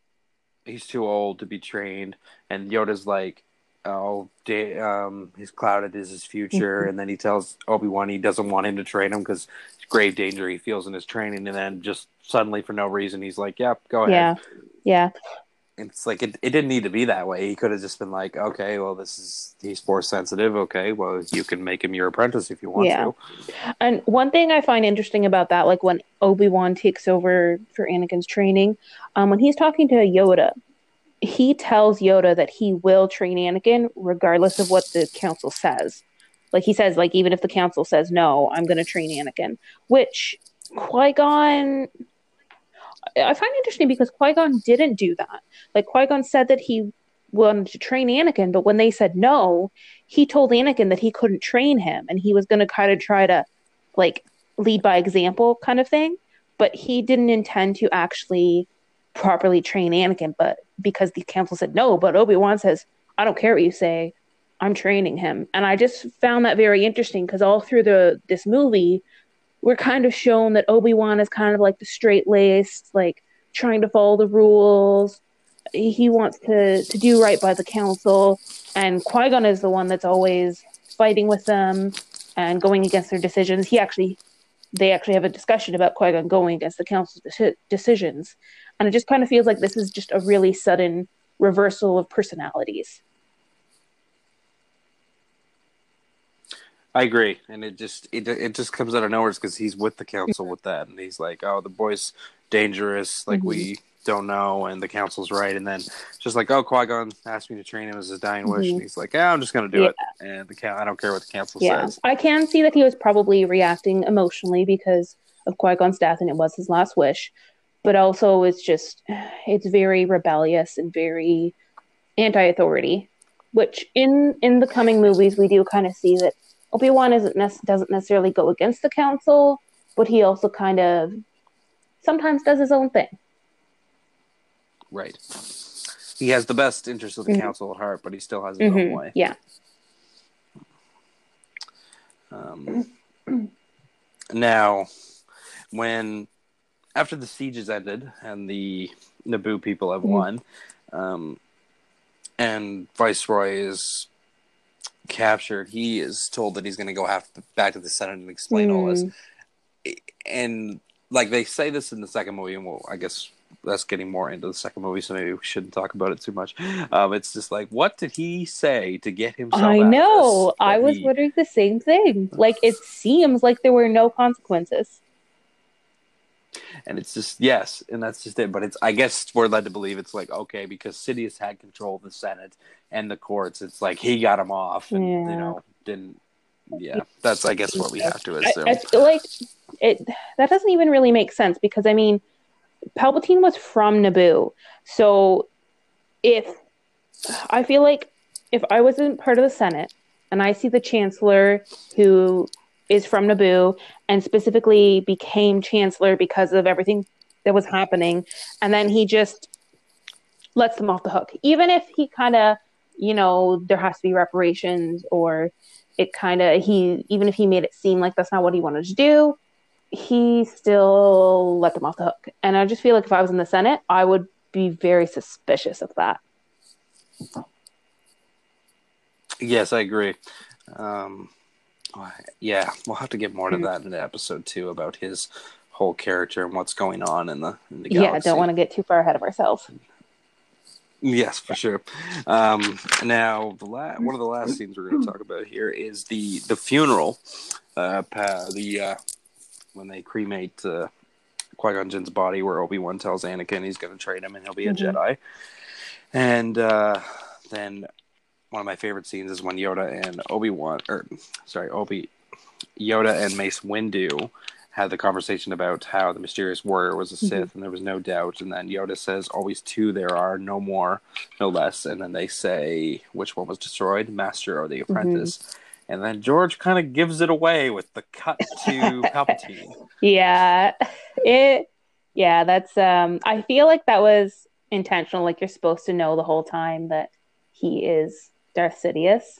he's too old to be trained, and Yoda's like, oh, da- um, his clouded is his future, Mhm. and then he tells Obi Wan he doesn't want him to train him because grave danger he feels in his training, and then just suddenly for no reason he's like, yep, go ahead. Yeah. Yeah. It's like it, it didn't need to be that way. He could have just been like, okay, well, this is he's force sensitive. Okay, well, you can make him your apprentice if you want Yeah. to. And one thing I find interesting about that, like when Obi Wan takes over for Anakin's training, um, when he's talking to Yoda, he tells Yoda that he will train Anakin regardless of what the council says. Like he says, like even if the council says no, I'm going to train Anakin. Which Qui Gon, I find it interesting because Qui Gon didn't do that. Like Qui Gon said that he wanted to train Anakin, but when they said no, he told Anakin that he couldn't train him and he was going to kind of try to like lead by example kind of thing. But he didn't intend to actually properly train Anakin. But because the council said no, but Obi Wan says, I don't care what you say, I'm training him. And I just found that very interesting because all through the this movie, we're kind of shown that Obi Wan is kind of like the straight laced, like trying to follow the rules. He wants to to do right by the council, and Qui Gon is the one that's always fighting with them and going against their decisions. He actually, they actually have a discussion about Qui Gon going against the council's deci- decisions, and it just kind of feels like this is just a really sudden reversal of personalities. I agree, and it just it it just comes out of nowhere because he's with the council with that, and he's like, "Oh, the boy's dangerous. Like Mhm. we don't know," and the council's right, and then just like, "Oh, Qui Gon asked me to train him as his dying wish," Mhm. and he's like, "Yeah, I'm just gonna do Yeah. it," and the count I don't care what the council Yeah, says. I can see that he was probably reacting emotionally because of Qui Gon's death, and it was his last wish. But also, it's just it's very rebellious and very anti-authority. Which in in the coming movies, we do kind of see that Obi Wan isn't nec- doesn't necessarily go against the council, but he also kind of sometimes does his own thing. Right. He has the best interest of the Mhm. council at heart, but he still has his own Mhm, way. Yeah, Um, now, when after the siege is ended and the Naboo people have Mhm. won, um, and Viceroy is captured, he is told that he's going to go have back to the Senate and explain all this. Mm, And like they say this in the second movie, and well, I guess that's getting more into the second movie, so maybe we shouldn't talk about it too much. Um, it's just like, what did he say to get himself? I out of know. I was he- wondering the same thing. Like it seems like there were no consequences. And it's just yes, and that's just it. But it's I guess we're led to believe it's like okay because Sidious had control of the Senate and the courts. It's like he got him off, and Yeah. you know didn't. Yeah, that's I guess what we have to assume. I, I feel like it that doesn't even really make sense because I mean, Palpatine was from Naboo, so if I feel like if I wasn't part of the Senate and I see the Chancellor who is from Naboo and specifically became Chancellor because of everything that was happening, and then he just lets them off the hook, even if he kind of, you know, there has to be reparations or it kind of he even if he made it seem like that's not what he wanted to do he still let them off the hook. And i just feel like if i was in the senate i would be very suspicious of that. Yes, I agree. Um, yeah, we'll have to get more to Mhm. that in the episode two about his whole character and what's going on in the in the yeah don't want to get too far ahead of ourselves Yes, for sure. Um, now, the la- one of the last scenes we're going to talk about here is the the funeral. Uh, the uh, when they cremate uh, Qui Gon Jinn's body, where Obi Wan tells Anakin he's going to train him and he'll be a Mhm. Jedi. And uh, then one of my favorite scenes is when Yoda and Obi Wan, or sorry, Obi Yoda and Mace Windu had the conversation about how the mysterious warrior was a Mhm. Sith, and there was no doubt. And then Yoda says, "Always two there are, no more, no less." And then they say, "Which one was destroyed, Master or the Apprentice?" And then George kind of gives it away with the cut to Palpatine. yeah it yeah that's um i feel like that was intentional like you're supposed to know the whole time that he is darth sidious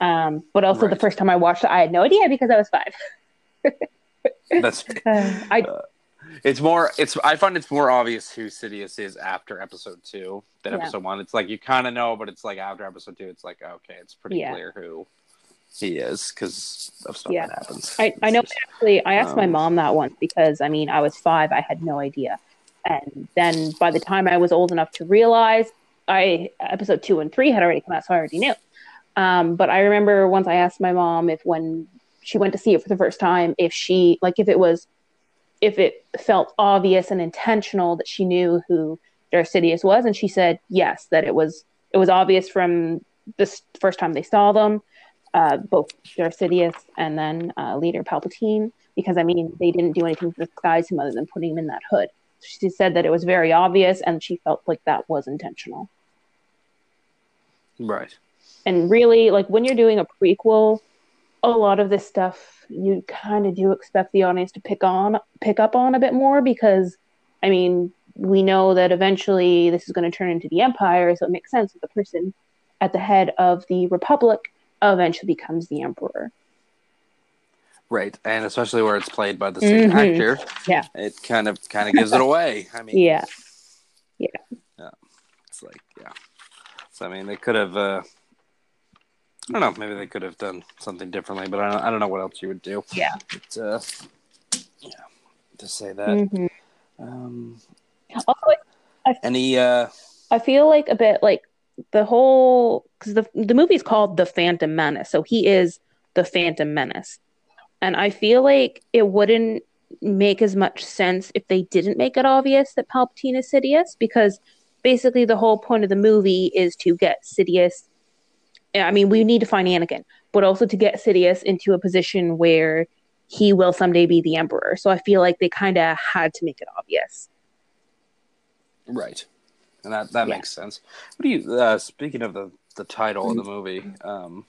um but also the first time i watched it i had no idea because i was five That's Uh, i it's more. It's I find it's more obvious who Sidious is after Episode two than Yeah. Episode one. It's like you kind of know, but it's like after Episode two, it's like okay, it's pretty Yeah. clear who he is because of stuff Yeah. that happens. I, I know just- actually I asked my um, mom that once because I mean I was five, I had no idea. And then by the time I was old enough to realize I episode two and three had already come out, so I already knew. Um, but I remember once I asked my mom if when she went to see it for the first time, if she like if it was if it felt obvious and intentional that she knew who Darth Sidious was, and she said yes, that it was it was obvious from the first time they saw them uh, both Darth Sidious and then uh, Leader Palpatine, because I mean they didn't do anything to disguise him other than putting him in that hood. She said that it was very obvious, and she felt like that was intentional. right. And really, like when you're doing a prequel, a lot of this stuff you kind of do expect the audience to pick on, pick up on a bit more, because I mean we know that eventually this is going to turn into the Empire, so it makes sense that the person at the head of the Republic eventually becomes the Emperor. Right, and especially where it's played by the same Mhm. actor, Yeah. it kind of kind of gives it away. I mean, Yeah. yeah, yeah. it's like yeah. So I mean, they could have. Uh, I don't know. Maybe they could have done something differently, but I don't, I don't know what else you would do. Yeah. But, uh, yeah. To say that. Mhm. Um, Also, any? Uh, I feel like a bit like the whole because the the movie's called The Phantom Menace, so he is the Phantom Menace, and I feel like it wouldn't make as much sense if they didn't make it obvious that Palpatine is Sidious, because basically the whole point of the movie is to get Sidious. I mean, we need to find Anakin, but also to get Sidious into a position where he will someday be the Emperor. So I feel like they kind of had to make it obvious. right. And that that Yeah. makes sense. What do you? Uh, speaking of the the title of the movie, um,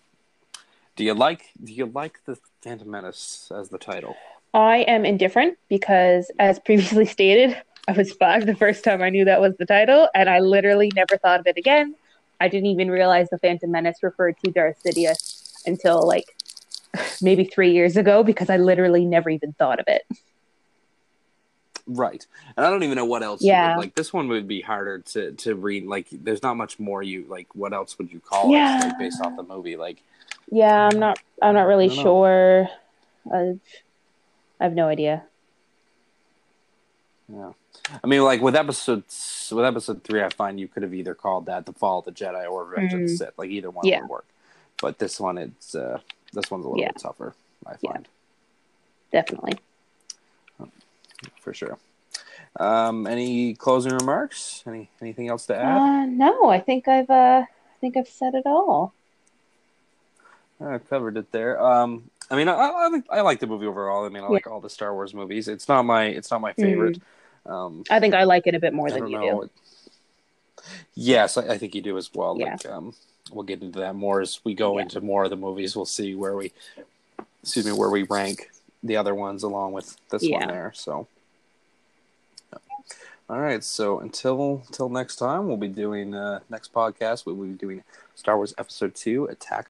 do you like do you like the Phantom Menace as the title? I am indifferent because, as previously stated, I was five the first time I knew that was the title, and I literally never thought of it again. I didn't even realize the Phantom Menace referred to Darth Sidious until like maybe three years ago because I literally never even thought of it. Right. And I don't even know what else. Yeah. Would, like this one would be harder to to read. Like, there's not much more you like. What else would you call Yeah. it? Like based off the movie. Like, Yeah, I'm not. I'm not really sure. I've, I have no idea. yeah. I mean, like with episode with episode three, I find you could have either called that the Fall of the Jedi or Revenge of the Mm. Sith. Like either one Yeah. would work. But this one, it's uh this one's a little Yeah. bit tougher. I Yeah. find Definitely. for sure. Um, any closing remarks? Any anything else to add? Uh, no, I think I've uh, I think I've said it all. I covered it there. Um, I mean, I, I, I like the movie overall. I mean, I like all the Star Wars movies. It's not my it's not my favorite. Um, I think I like it a bit more than you know. do. Yes, I, I think you do as well. Yeah. Like, um, we'll get into that more as we go Yeah. into more of the movies. We'll see where we, excuse me, where we rank the other ones along with this Yeah. one there. So, yeah. all right. So until until next time, we'll be doing uh, next podcast. We will be doing Star Wars Episode Two: Attack